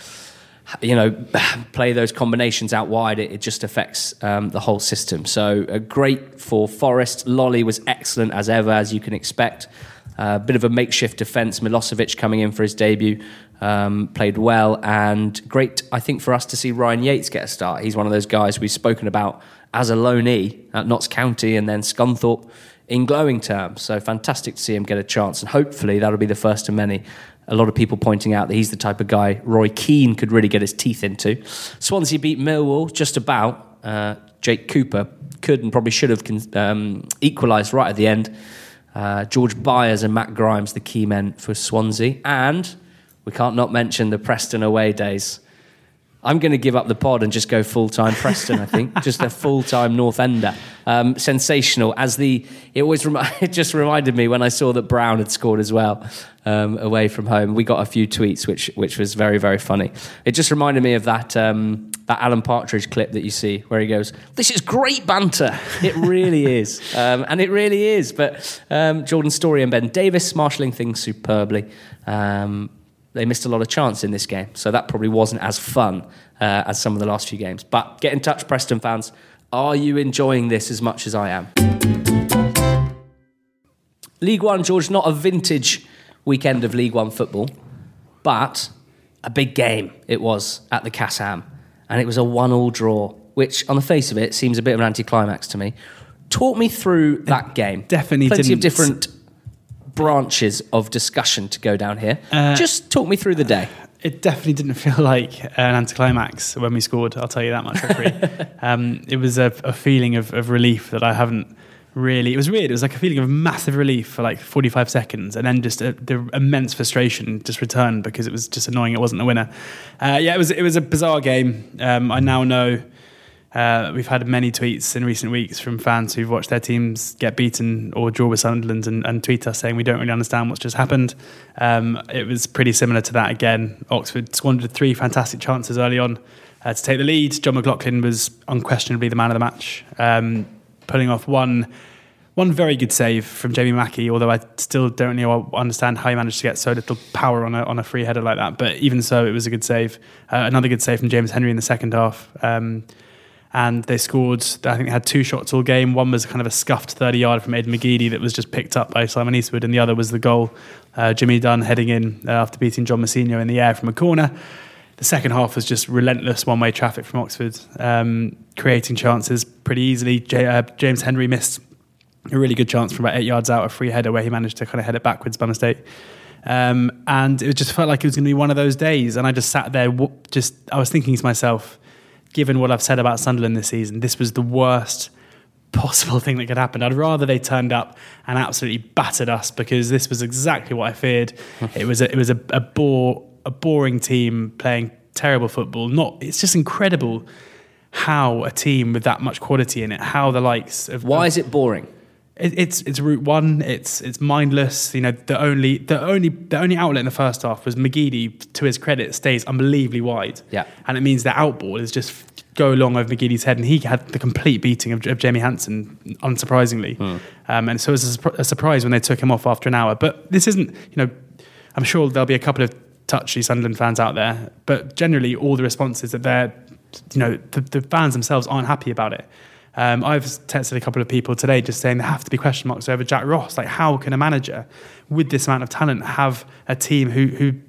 you know, (laughs) play those combinations out wide. It, it just affects um, the whole system. So uh, great for Forest. Lolley was excellent as ever, as you can expect. A uh, bit of a makeshift defence. Milosevic coming in for his debut um, played well, and great. I think for us to see Ryan Yates get a start. He's one of those guys we've spoken about as a loanee at Notts County and then Scunthorpe in glowing terms. So fantastic to see him get a chance, and hopefully that'll be the first of many. A lot of people pointing out that he's the type of guy Roy Keane could really get his teeth into. Swansea beat Millwall just about. Uh, Jake Cooper could and probably should have um, equalised right at the end. Uh, George Byers and Matt Grimes, the key men for Swansea. And we can't not mention the Preston away days. I'm going to give up the pod and just go full time Preston. I think just a full time North Ender. Um, sensational. As the it always rem- (laughs) it just reminded me when I saw that Brown had scored as well um, away from home. We got a few tweets which which was very very funny. It just reminded me of that. Um, that Alan Partridge clip that you see where he goes, This is great banter. (laughs) It really is. Um, and it really is. But um, Jordan Storey and Ben Davies marshalling things superbly. They missed a lot of chance in this game. So that probably wasn't as fun uh, as some of the last few games. But get in touch, Preston fans. Are you enjoying this as much as I am? League One, George, not a vintage weekend of League One football, but a big game it was at the Kassam. And it was a one all draw, which on the face of it seems a bit of an anticlimax to me. Talk me through that game. Definitely Plenty didn't. of different branches of discussion to go down here. Uh, Just talk me through the day. It definitely didn't (laughs) feel like an anticlimax when we scored. I'll tell you that much for free. (laughs) um, it was a, a feeling of, of relief that I haven't really. It was weird. It was like a feeling of massive relief for like 45 seconds, and then just a, the immense frustration just returned because it was just annoying. It wasn't a winner. Uh, yeah, it was. It was a bizarre game. Um, I now know. Uh, we've had many tweets in recent weeks from fans who've watched their teams get beaten or draw with Sunderland and, and tweet us saying we don't really understand what's just happened. Um, it was pretty similar to that again. Oxford squandered three fantastic chances early on uh, to take the lead. Jon McLaughlin was unquestionably the man of the match, um, pulling off one one very good save from Jamie Mackie, although I still don't really understand how he managed to get so little power on a, on a free header like that. But even so, it was a good save. Uh, another good save from James Henry in the second half. Um, and they scored. I think they had two shots all game. One was kind of a scuffed 30 yard from Ed McGeady that was just picked up by Simon Eastwood, and the other was the goal. Uh, Jimmy Dunne heading in uh, after beating John Mousinho in the air from a corner. The second half was just relentless one way traffic from Oxford, um, creating chances pretty easily. J- uh, James Henry missed a really good chance from about eight yards out, a free header where he managed to kind of head it backwards by mistake. Um, and it just felt like it was going to be one of those days. And I just sat there, just I was thinking to myself, given what I've said about Sunderland this season, this was the worst possible thing that could happen. I'd rather they turned up and absolutely battered us because this was exactly what I feared. (laughs) it was a, it was a, a bore a boring team playing terrible football. Not it's just incredible how a team with that much quality in it, how the likes of Why is it boring? It, it's it's route one. It's it's mindless. You know, the only the only the only outlet in the first half was McGeady. To his credit, stays unbelievably wide. Yeah, and it means the outball is just go long over McGeady's head, and he had the complete beating of, of Jamie Hanson, unsurprisingly. Hmm. Um, and so it was a, a, surprise when they took him off after an hour. But this isn't, you know, I'm sure there'll be a couple of touchy Sunderland fans out there, but generally all the responses that they're, you know, the, the fans themselves aren't happy about it. Um, I've texted a couple of people today just saying there have to be question marks over Jack Ross. Like, how can a manager with this amount of talent have a team who, who you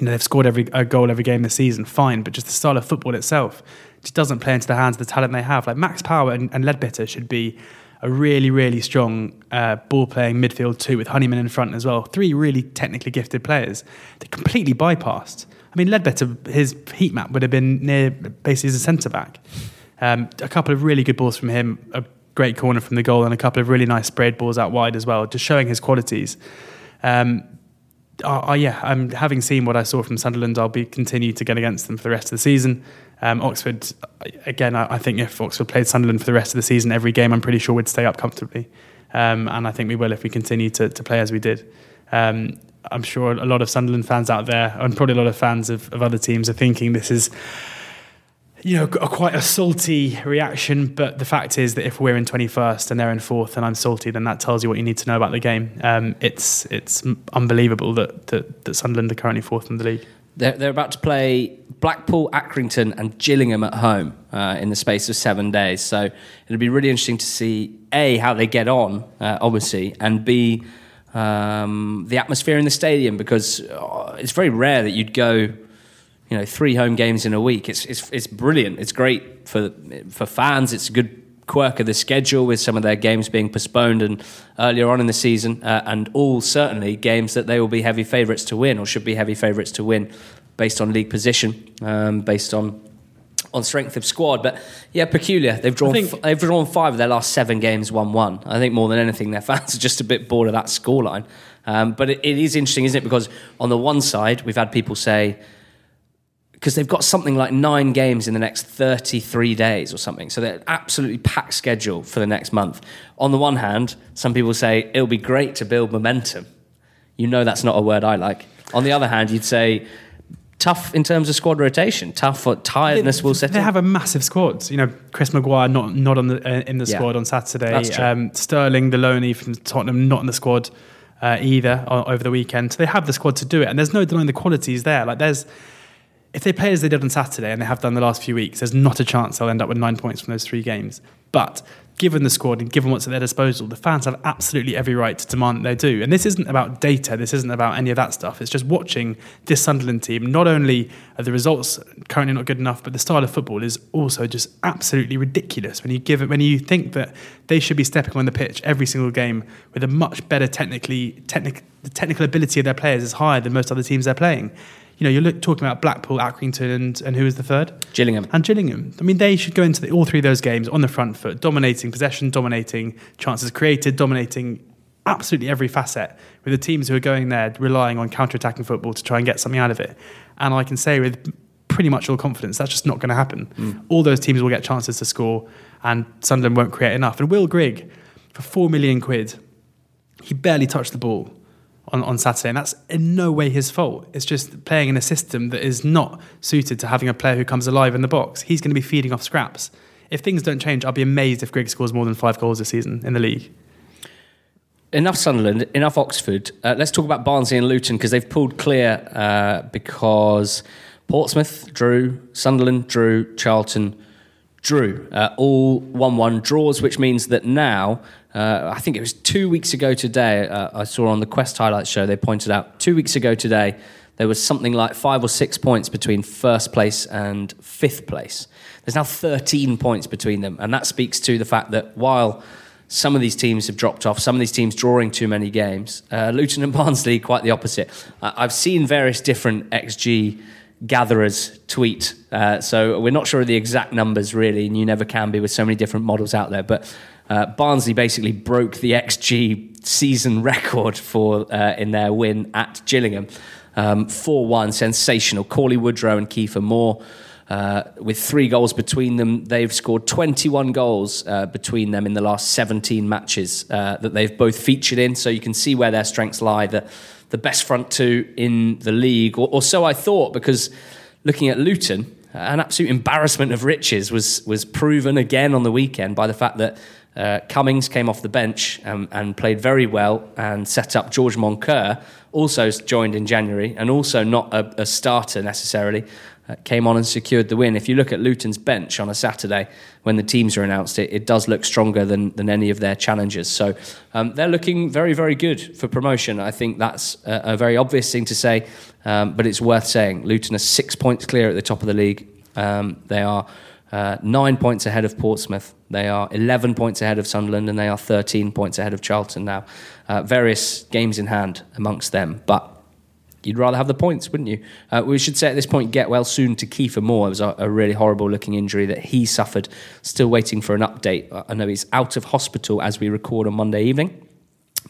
know, they've scored every a goal every game this season, fine, but just the style of football itself just doesn't play into the hands of the talent they have. Like Max Power and, and Leadbitter should be a really, really strong uh, ball playing midfield too, with Honeyman in front as well. Three really technically gifted players. They're completely bypassed. I mean, Leadbitter, his heat map would have been near basically as a centre back. Um, a couple of really good balls from him, a great corner from the goal and a couple of really nice sprayed balls out wide as well, just showing his qualities. Um, uh, uh, yeah, I'm having seen what I saw from Sunderland. I'll be continue to get against them for the rest of the season. Um, Oxford, again, I, I, think if Oxford played Sunderland for the rest of the season, every game, I'm pretty sure we'd stay up comfortably, um, and I think we will if we continue to, to play as we did. Um, I'm sure a lot of Sunderland fans out there, and probably a lot of fans of, of other teams, are thinking this is you know, a, quite a salty reaction. But the fact is that if we're in 21st and they're in fourth and I'm salty, then that tells you what you need to know about the game. Um, it's it's unbelievable that, that, that Sunderland are currently fourth in the league. They're, they're about to play Blackpool, Accrington, and Gillingham at home uh, in the space of seven days. So it'll be really interesting to see A, how they get on, uh, obviously, and B, um, the atmosphere in the stadium because uh, it's very rare that you'd go you know three home games in a week. It's it's it's brilliant. It's great for for fans. It's a good quirk of the schedule with some of their games being postponed and earlier on in the season, uh, and all certainly games that they will be heavy favourites to win or should be heavy favourites to win, based on league position, um, based on on strength of squad. But yeah, peculiar. They've drawn think, f- they've drawn five of their last seven games, one one. I think more than anything, their fans (laughs) are just a bit bored of that scoreline. Um, but it, it is interesting, isn't it? Because on the one side, we've had people say because they've got something like nine games in the next 33 days or something. So they're absolutely packed schedule for the next month. On the one hand, some people say it'll be great to build momentum. You know that's not a word I like. On the other hand, you'd say tough in terms of squad rotation, tough for tiredness they, will set They in. have a massive squad. You know, Chris Maguire not not on the uh, in the yeah. squad on Saturday. Um, Sterling, the loanee from Tottenham, not in the squad. Uh, either over the weekend, so they have the squad to do it, and there's no denying the qualities there. Like there's if they play as they did on Saturday and they have done the last few weeks, there's not a chance they'll end up with nine points from those three games. But given the squad and given what's at their disposal, the fans have absolutely every right to demand they do. And this isn't about data, this isn't about any of that stuff. It's just watching this Sunderland team. Not only are the results currently not good enough, but the style of football is also just absolutely ridiculous. When you give it, when you think that they should be stepping on the pitch every single game with a much better technically, technic, the technical ability of their players is higher than most other teams they're playing you know, you're look, talking about Blackpool, Accrington, and, and who was the third? Gillingham. And Gillingham. I mean, they should go into the, all three of those games on the front foot, dominating possession, dominating chances created, dominating absolutely every facet with the teams who are going there relying on counter-attacking football to try and get something out of it. And I can say with pretty much all confidence that's just not going to happen. Mm. All those teams will get chances to score, and Sunderland won't create enough. And Will Grigg, for four million quid, he barely touched the ball on, on Saturday, and that's in no way his fault. It's just playing in a system that is not suited to having a player who comes alive in the box. He's going to be feeding off scraps. If things don't change, I'll be amazed if Grigg scores more than five goals this season in the league. Enough Sunderland, enough Oxford. Uh, let's talk about Barnsley and Luton because they've pulled clear uh, because Portsmouth drew, Sunderland drew, Charlton drew. Uh, all 1 1 draws, which means that now uh, I think it was two weeks ago today, uh, I saw on the Quest Highlights show, they pointed out two weeks ago today, there was something like five or six points between first place and fifth place. There's now 13 points between them. And that speaks to the fact that while some of these teams have dropped off, some of these teams drawing too many games, uh, Luton and (laughs) Barnsley, quite the opposite. I've seen various different XG gatherers tweet. Uh, so we're not sure of the exact numbers really, and you never can be with so many different models out there. But uh, Barnsley basically broke the XG season record for uh, in their win at Gillingham. Um, 4 1, sensational. Cauley Woodrow and Kieffer Moore. Uh, with three goals between them, they've scored 21 goals uh, between them in the last 17 matches uh, that they've both featured in. So you can see where their strengths lie. The, the best front two in the league, or, or so I thought, because looking at Luton, an absolute embarrassment of riches was was proven again on the weekend by the fact that uh, Cummings came off the bench and, and, played very well and set up George Moncur, also joined in January and also not a, a starter necessarily, came on and secured the win. If you look at Luton's bench on a Saturday when the teams are announced, it, it does look stronger than, than any of their challengers. So um, they're looking very, very good for promotion. I think that's a, a very obvious thing to say, um, but it's worth saying. Luton are six points clear at the top of the league. Um, they are uh, nine points ahead of Portsmouth. They are 11 points ahead of Sunderland, and they are 13 points ahead of Charlton now. Uh, various games in hand amongst them. But you'd rather have the points, wouldn't you? Uh, we should say at this point, get well soon to Kieffer Moore. It was a, a, really horrible looking injury that he suffered. Still waiting for an update. I know he's out of hospital as we record on Monday evening,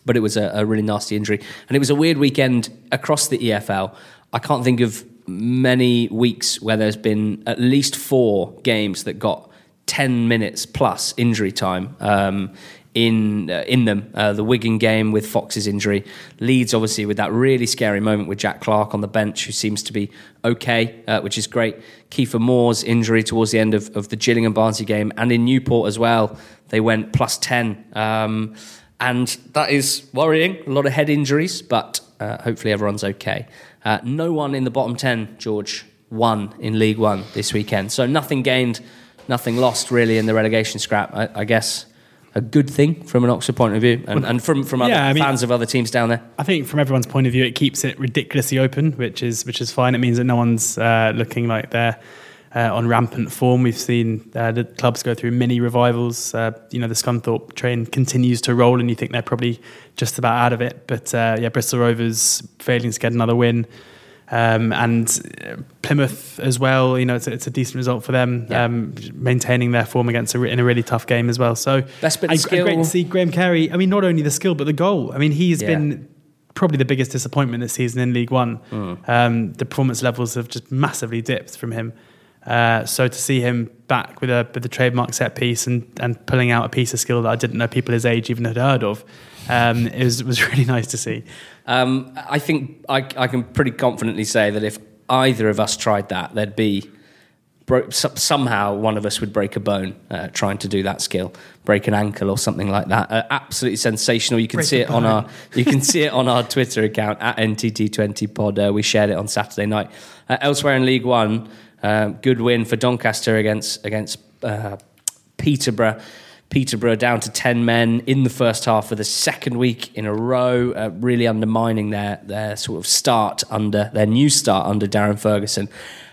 but it was a, a really nasty injury. And it was a weird weekend across the EFL. I can't think of many weeks where there's been at least four games that got 10 minutes plus injury time um, in uh, in them. Uh, the Wigan game with Fox's injury, Leeds obviously with that really scary moment with Jack Clarke on the bench, who seems to be okay, uh, which is great. Kieffer Moore's injury towards the end of, of the Gillingham Barnsley game, and in Newport as well, they went plus ten, um, and that is worrying. A lot of head injuries, but uh, hopefully everyone's okay. Uh, no one in the bottom ten, George, won in League One this weekend, so nothing gained. Nothing lost really in the relegation scrap. I, I guess a good thing from an Oxford point of view, and, and from from other yeah, I mean, fans of other teams down there. I think from everyone's point of view, it keeps it ridiculously open, which is which is fine. It means that no one's uh, looking like they're uh, on rampant form. We've seen uh, the clubs go through mini revivals. Uh, you know, the Scunthorpe train continues to roll, and you think they're probably just about out of it. But uh, yeah, Bristol Rovers failing to get another win. Um, and Plymouth as well, you know, it's a, it's a decent result for them, yeah. um, maintaining their form against a, in a really tough game as well. So best bit skill. great to see Graham Carey. I mean, not only the skill but the goal. I mean, he's yeah. been probably the biggest disappointment this season in League One. Mm. Um, the performance levels have just massively dipped from him. Uh, so to see him back with a with the trademark set piece and, and pulling out a piece of skill that I didn't know people his age even had heard of, um, it was was (laughs) really nice to see. Um, I think I, I, can pretty confidently say that if either of us tried that, there'd be bro- somehow one of us would break a bone uh, trying to do that skill, break an ankle or something like that. Uh, absolutely sensational. You can break see it on our (laughs) you can see it on our (laughs) Twitter account at NTT20pod. Uh, we shared it on Saturday night. Uh, elsewhere in League One, um, good win for Doncaster against against uh, Peterborough. Peterborough down to 10 men in the first half for the second week in a row, uh, really undermining their, their sort of start under their new start under Darren Ferguson.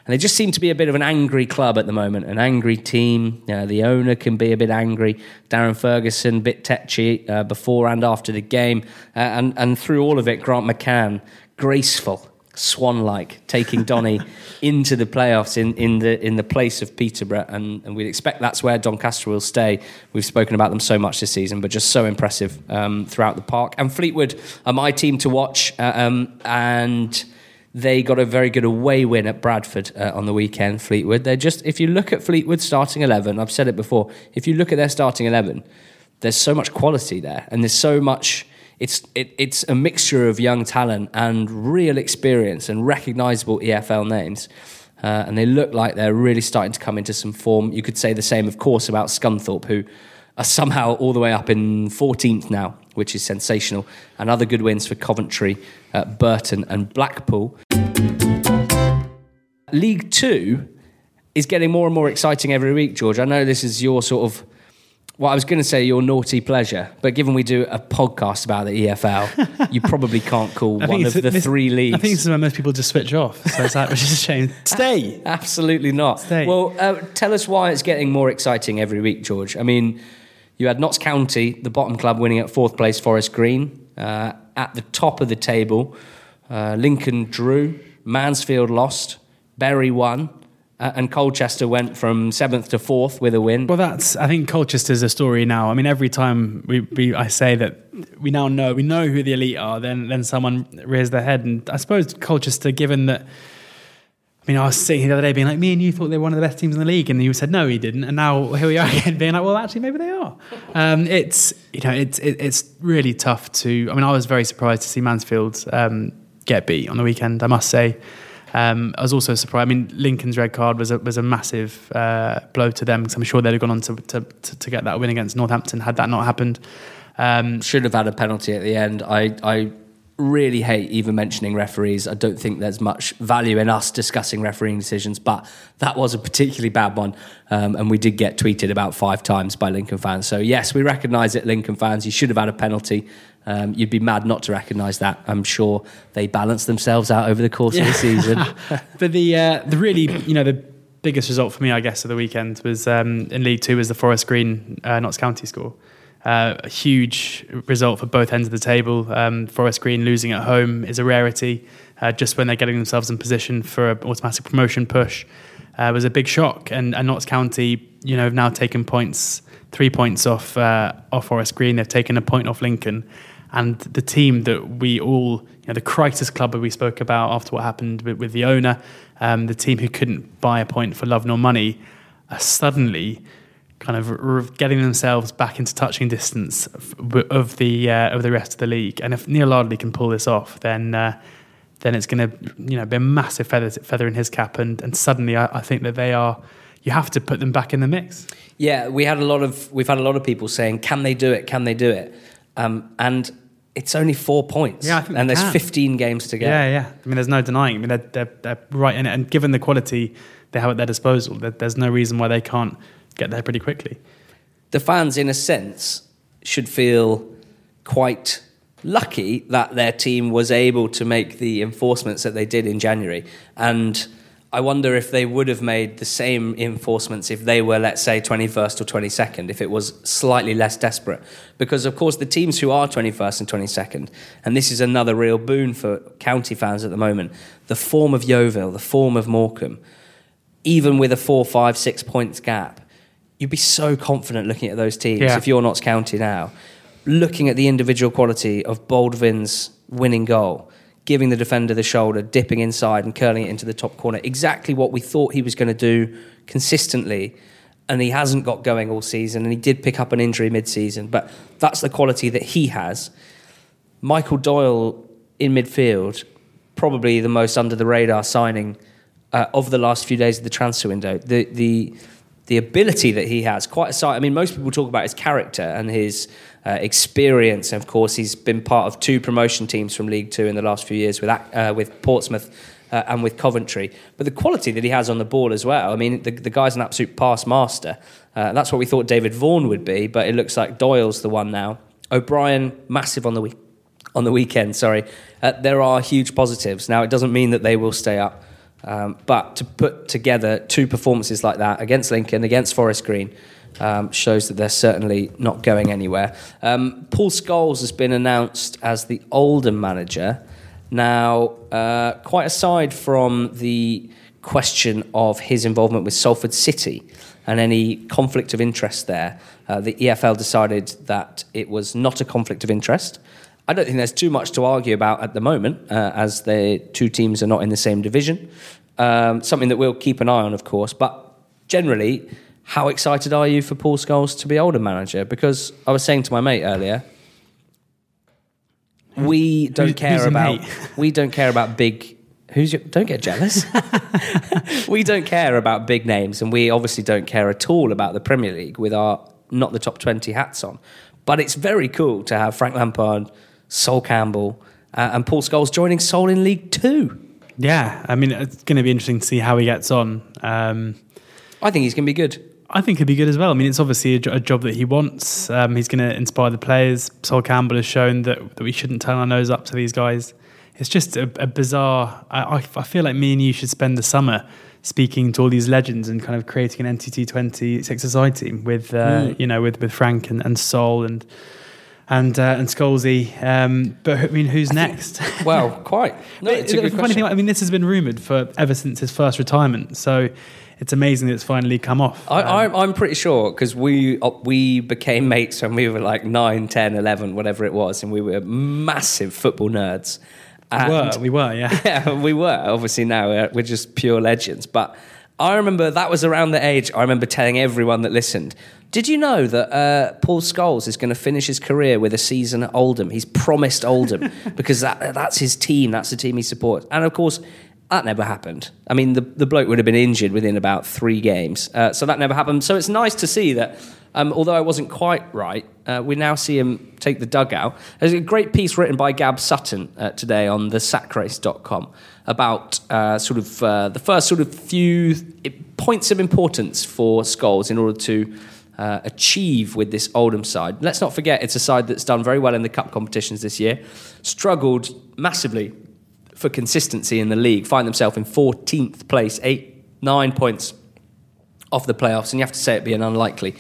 And they just seem to be a bit of an angry club at the moment, an angry team. Know, the owner can be a bit angry. Darren Ferguson, a bit tetchy uh, before and after the game. Uh, and, and through all of it, Grant McCann, graceful, swan like, taking Donny (laughs) into the playoffs in, in the in the place of Peterborough, and, and we'd expect that's where Doncaster will stay. We've spoken about them so much this season, but just so impressive um, throughout the park. And Fleetwood are my team to watch, uh, um, and they got a very good away win at Bradford uh, on the weekend. Fleetwood, they're just if you look at Fleetwood starting eleven, I've said it before. If you look at their starting eleven, there's so much quality there, and there's so much it's it, it's a mixture of young talent and real experience and recognisable EFL names. Uh, and they look like they're really starting to come into some form. You could say the same, of course, about Scunthorpe, who are somehow all the way up in 14th now, which is sensational. And other good wins for Coventry, uh, Burton, and Blackpool. League Two is getting more and more exciting every week, George. I know this is your sort of well, I was going to say your naughty pleasure, but given we do a podcast about the EFL, (laughs) you probably can't call one of the this, three leagues. I think this is where most people just switch off. So it's like, which is a shame. (laughs) Stay. Absolutely not. Stay. Well, uh, tell us why it's getting more exciting every week, George. I mean, you had Notts County, the bottom club, winning at fourth place, Forest Green. Uh, at the top of the table, uh, Lincoln drew, Mansfield lost, Bury won, uh, and Colchester went from seventh to fourth with a win. Well, that's I think Colchester's a story now. I mean, every time we, we I say that we now know we know who the elite are, then then someone rears their head, and I suppose Colchester, given that. I mean, I was sitting here the other day being like, me and you thought they were one of the best teams in the league, and you said no, he didn't, and now (laughs) here we are again being like, well, actually, maybe they are. Um, it's you know, it's it, it's really tough to. I mean, I was very surprised to see Mansfield um, get beat on the weekend. I must say. Um, I was also surprised. I mean, Lincoln's red card was a, was a massive uh, blow to them because I'm sure they'd have gone on to, to, to, get that win against Northampton had that not happened. Um, Should have had a penalty at the end. I, I really hate even mentioning referees. I don't think there's much value in us discussing refereeing decisions, but that was a particularly bad one. Um, and we did get tweeted about five times by Lincoln fans. So, yes, we recognise it, Lincoln fans. You should have had a penalty. Um, you'd be mad not to recognise that. I'm sure they balance themselves out over the course yeah. of the season. (laughs) but the uh, the really you know the biggest result for me, I guess, of the weekend was um, in League Two was the Forest Green uh, Notts County score. Uh, a huge result for both ends of the table. Um, Forest Green losing at home is a rarity. uh, just when they're getting themselves in position for an automatic promotion push. Uh, was a big shock, and, and Notts County, you know, have now taken points, three points off uh, off Forest Green. They've taken a point off Lincoln, and the team that we all, you know, the crisis club that we spoke about after what happened with, with the owner, um, the team who couldn't buy a point for love nor money, are suddenly kind of getting themselves back into touching distance of the uh, of the rest of the league. And if Neil Ardley can pull this off, then uh, then it's going to you know be a massive feather feather in his cap. And and suddenly, I, I, think that they are. You have to put them back in the mix. Yeah, we had a lot of we've had a lot of people saying, "Can they do it? Can they do it?" Um, and it's only four points. Yeah, and there's can. 15 games to go. Yeah, yeah. I mean, there's no denying. I mean, they're, they're, they're right in it. And given the quality they have at their disposal, there's no reason why they can't get there pretty quickly. The fans, in a sense, should feel quite lucky that their team was able to make the enforcements that they did in January. And I wonder if they would have made the same enforcements if they were, let's say, 21st or 22nd, if it was slightly less desperate. Because, of course, the teams who are 21st and 22nd, and this is another real boon for county fans at the moment, the form of Yeovil, the form of Morecambe, even with a four, five, six points gap, you'd be so confident looking at those teams yeah. if you're Notts County now. Looking at the individual quality of Baldwin's winning goal, giving the defender the shoulder, dipping inside and curling it into the top corner. Exactly what we thought he was going to do consistently. And he hasn't got going all season. And he did pick up an injury mid season. But that's the quality that he has. Michael Doyle in midfield, probably the most under the radar signing uh, of the last few days of the transfer window. The, the, the ability that he has, quite aside, I mean, most people talk about his character and his uh, experience. And of course, he's been part of two promotion teams from League Two in the last few years with, uh, with Portsmouth uh, and with Coventry. But the quality that he has on the ball as well, I mean, the, the guy's an absolute pass master. Uh, that's what we thought David Vaughan would be, but it looks like Doyle's the one now. O'Brien, massive on the week. On the weekend, sorry. Uh, there are huge positives. Now, it doesn't mean that they will stay up um, but to put together two performances like that against Lincoln, against Forest Green, um, shows that they're certainly not going anywhere. Um, Paul Scholes has been announced as the Oldham manager. Now, uh, quite aside from the question of his involvement with Salford City and any conflict of interest there, uh, the EFL decided that it was not a conflict of interest. I don't think there's too much to argue about at the moment, uh, as the two teams are not in the same division. Um, something that we'll keep an eye on, of course. But generally, how excited are you for Paul Scholes to be Oldham manager? Because I was saying to my mate earlier, we don't who's, care who's about (laughs) we don't care about big. Who's your, don't get jealous. (laughs) (laughs) we don't care about big names, and we obviously don't care at all about the Premier League with our not the top twenty hats on. But it's very cool to have Frank Lampard Sol Campbell, uh, and Paul Scholes joining Sol in League Two. Yeah, I mean, it's going to be interesting to see how he gets on. Um, I think he's going to be good. I think he'll be good as well. I mean, it's obviously a, a job that he wants. Um, he's going to inspire the players. Sol Campbell has shown that, that we shouldn't turn our nose up to these guys. It's just a, a bizarre. I, I, feel like me and you should spend the summer speaking to all these legends and kind of creating an NTT 20 six-a-side team with, uh, mm. you know, with, with Frank and, and Sol and and uh, and Scholesy. Um, but I mean, who's next? (laughs) well, quite. (laughs) No, it's a good funny thing. I mean, this has been rumored for ever since his first retirement. So it's amazing that it's finally come off. I, um, I'm pretty sure because we uh, we became mates when we were like 9, 10, 11, whatever it was, and we were massive football nerds. And we were, we were, yeah, (laughs) yeah, we were. Obviously, now we're, we're just pure legends. But I remember that was around the age. I remember telling everyone that listened did you know that uh, Paul Scholes is going to finish his career with a season at Oldham? He's promised Oldham (laughs) because that, that's his team. That's the team he supports. And of course, that never happened. I mean, the, the bloke would have been injured within about three games. Uh, so that never happened. So it's nice to see that, um, although I wasn't quite right, uh, we now see him take the dugout. There's a great piece written by Gab Sutton uh, today on the sacrace.com about uh, sort of uh, the first sort of few points of importance for Scholes in order to uh, achieve with this Oldham side. Let's not forget it's a side that's done very well in the cup competitions this year, struggled massively for consistency in the league, find themselves in 14th place, eight, nine points off the playoffs, and you have to say it being unlikely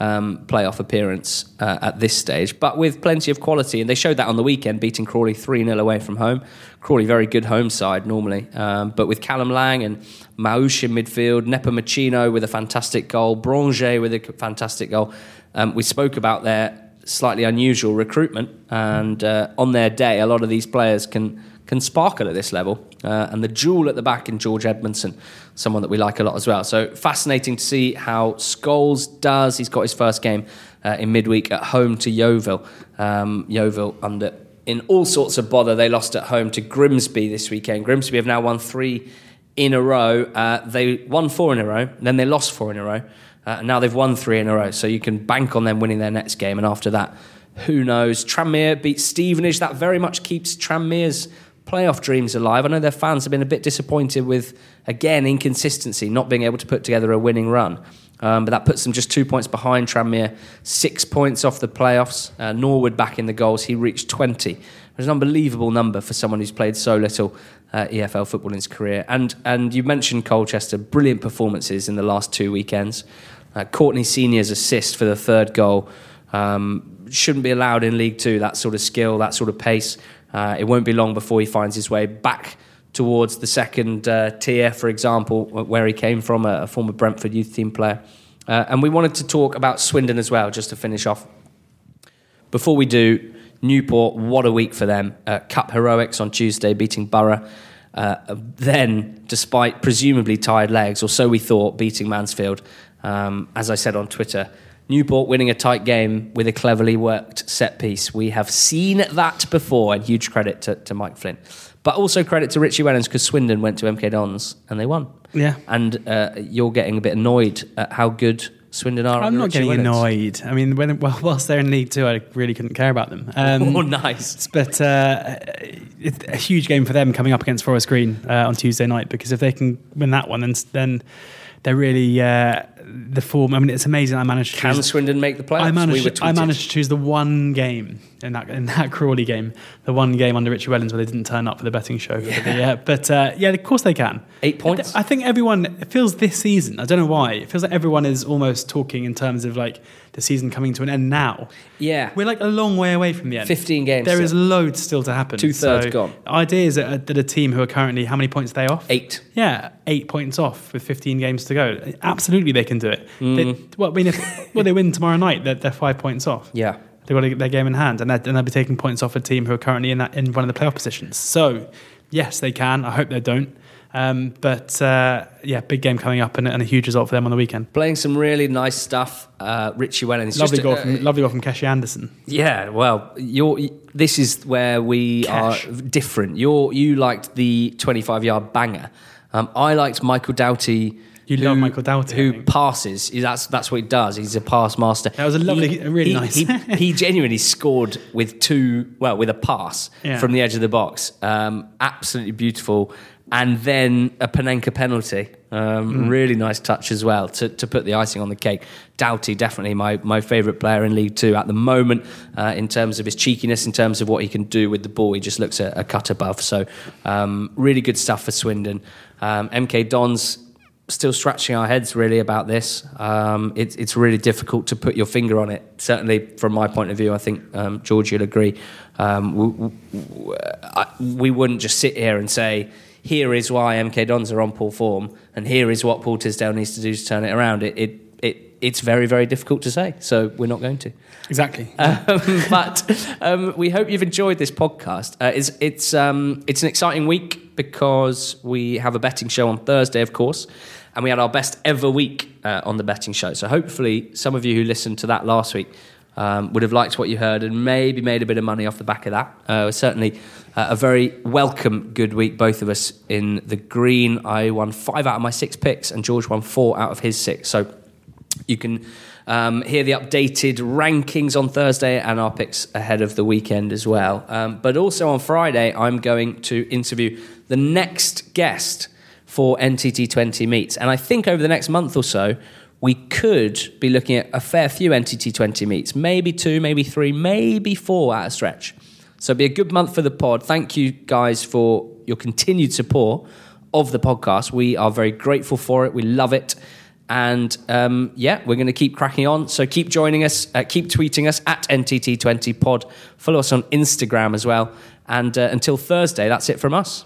um, playoff appearance uh, at this stage, but with plenty of quality. And they showed that on the weekend, beating Crawley 3 0 away from home. Crawley, very good home side normally, um, but with Callum Lang and Maouche in midfield, Nepomuceno with a fantastic goal, Branger with a fantastic goal. Um, we spoke about their slightly unusual recruitment, and uh, on their day, a lot of these players can can sparkle at this level. Uh, and the jewel at the back in George Edmundson, someone that we like a lot as well. So fascinating to see how Scholes does. He's got his first game uh, in midweek at home to Yeovil. Um, Yeovil under in all sorts of bother. They lost at home to Grimsby this weekend. Grimsby have now won three in a row. Uh, they won four in a row, then they lost four in a row. Uh, and now they've won three in a row. So you can bank on them winning their next game. And after that, who knows? Tranmere beat Stevenage. That very much keeps Tranmere's playoff dreams alive. I know their fans have been a bit disappointed with, again, inconsistency, not being able to put together a winning run. Um, but that puts them just two points behind Tranmere, six points off the playoffs. Uh, Norwood back in the goals. He reached 20. It's an unbelievable number for someone who's played so little uh, EFL football in his career. And, and you mentioned Colchester, brilliant performances in the last two weekends. Uh, Courtney Senior's assist for the third goal um, shouldn't be allowed in League Two, that sort of skill, that sort of pace. Uh, it won't be long before he finds his way back towards the second uh, tier, for example, where he came from, a, a former Brentford youth team player. Uh, and we wanted to talk about Swindon as well, just to finish off. Before we do, Newport, what a week for them. Uh, Cup heroics on Tuesday, beating Borough. Uh, then, despite presumably tired legs, or so we thought, beating Mansfield. Um, as I said on Twitter, Newport winning a tight game with a cleverly worked set piece. We have seen that before, and huge credit to, to Mike Flynn. But also credit to Richie Wellens because Swindon went to MK Dons and they won. Yeah. And uh, you're getting a bit annoyed at how good Swindon are. I'm not getting Wellens. annoyed. I mean, when, well, whilst they're in League Two, I really couldn't care about them. Um, (laughs) oh, nice. But uh, it's a huge game for them coming up against Forest Green uh, on Tuesday night because if they can win that one, then, then they're really uh, the form. I mean, it's amazing. I managed to Can choose, Swindon make the playoffs? I managed, we I managed to choose the one game in that in that (laughs) Crawley game, the one game under Richie Wellens where they didn't turn up for the betting show. Yeah. But, yeah, but uh, yeah, of course they can. Eight points? I think everyone it feels this season. I don't know why. It feels like everyone is almost talking in terms of like the season coming to an end now. Yeah. We're like a long way away from the end. 15 games There still. is loads still to happen. Two-thirds So, gone. The idea is that, that a team who are currently how many points are they off? Eight. Yeah, eight points off with 15 games to go. Absolutely, they can do it. Mm. They, well, I mean, if well, they win tomorrow night, they're, they're five points off. Yeah. They've got to get their game in hand, and, and they'll be taking points off a team who are currently in that in one of the playoff positions. So, yes, they can. I hope they don't. Um, but uh, yeah, big game coming up, and, and a huge result for them on the weekend. Playing some really nice stuff. Uh, Richie Wellens. Lovely goal, uh, from, lovely goal from Keshi Anderson. Yeah, well, you're. This is where we are different. You're you liked the 25 yard banger. Um, I liked Michael Doughty. You love Michael Doughty, who passes. That's that's what he does. He's a pass master. That was a lovely- really he, nice. He, (laughs) he genuinely scored with two. Well, with a pass Yeah. from the edge of the box. Um, absolutely beautiful. And then a Panenka penalty. Um, Mm. Really nice touch as well to, to put the icing on the cake. Doughty, definitely my, my favourite player in League Two at the moment uh, in terms of his cheekiness, in terms of what he can do with the ball. He just looks a, a cut above. So, um, really good stuff for Swindon. Um, MK Dons still scratching our heads really about this. Um, it's it's really difficult to put your finger on it. Certainly, from my point of view, I think um, George you'll agree. Um, we, we, I, we wouldn't just sit here and say. Here is why MK Dons are on poor form, and here is what Paul Tisdale needs to do to turn it around. It, it, it, it's very, very difficult to say, so we're not going to. Exactly. (laughs) Um, but um, we hope you've enjoyed this podcast. Uh, it's it's um, it's an exciting week because we have a betting show on Thursday, of course, and we had our best ever week uh, on the betting show. So hopefully, some of you who listened to that last week um, would have liked what you heard and maybe made a bit of money off the back of that. Uh, certainly. Uh, a very welcome good week, both of us in the green. I won five out of my six picks, and George won four out of his six. So you can um, hear the updated rankings on Thursday and our picks ahead of the weekend as well. Um, but also on Friday, I'm going to interview the next guest for NTT20 meets. And I think over the next month or so, we could be looking at a fair few NTT20 meets, maybe two, maybe three, maybe four at a stretch. So it'll be a good month for the pod. Thank you guys for your continued support of the podcast. We are very grateful for it. We love it. And um, yeah, we're going to keep cracking on. So keep joining us, uh, keep tweeting us at NTT20pod. Follow us on Instagram as well. And uh, until Thursday, that's it from us.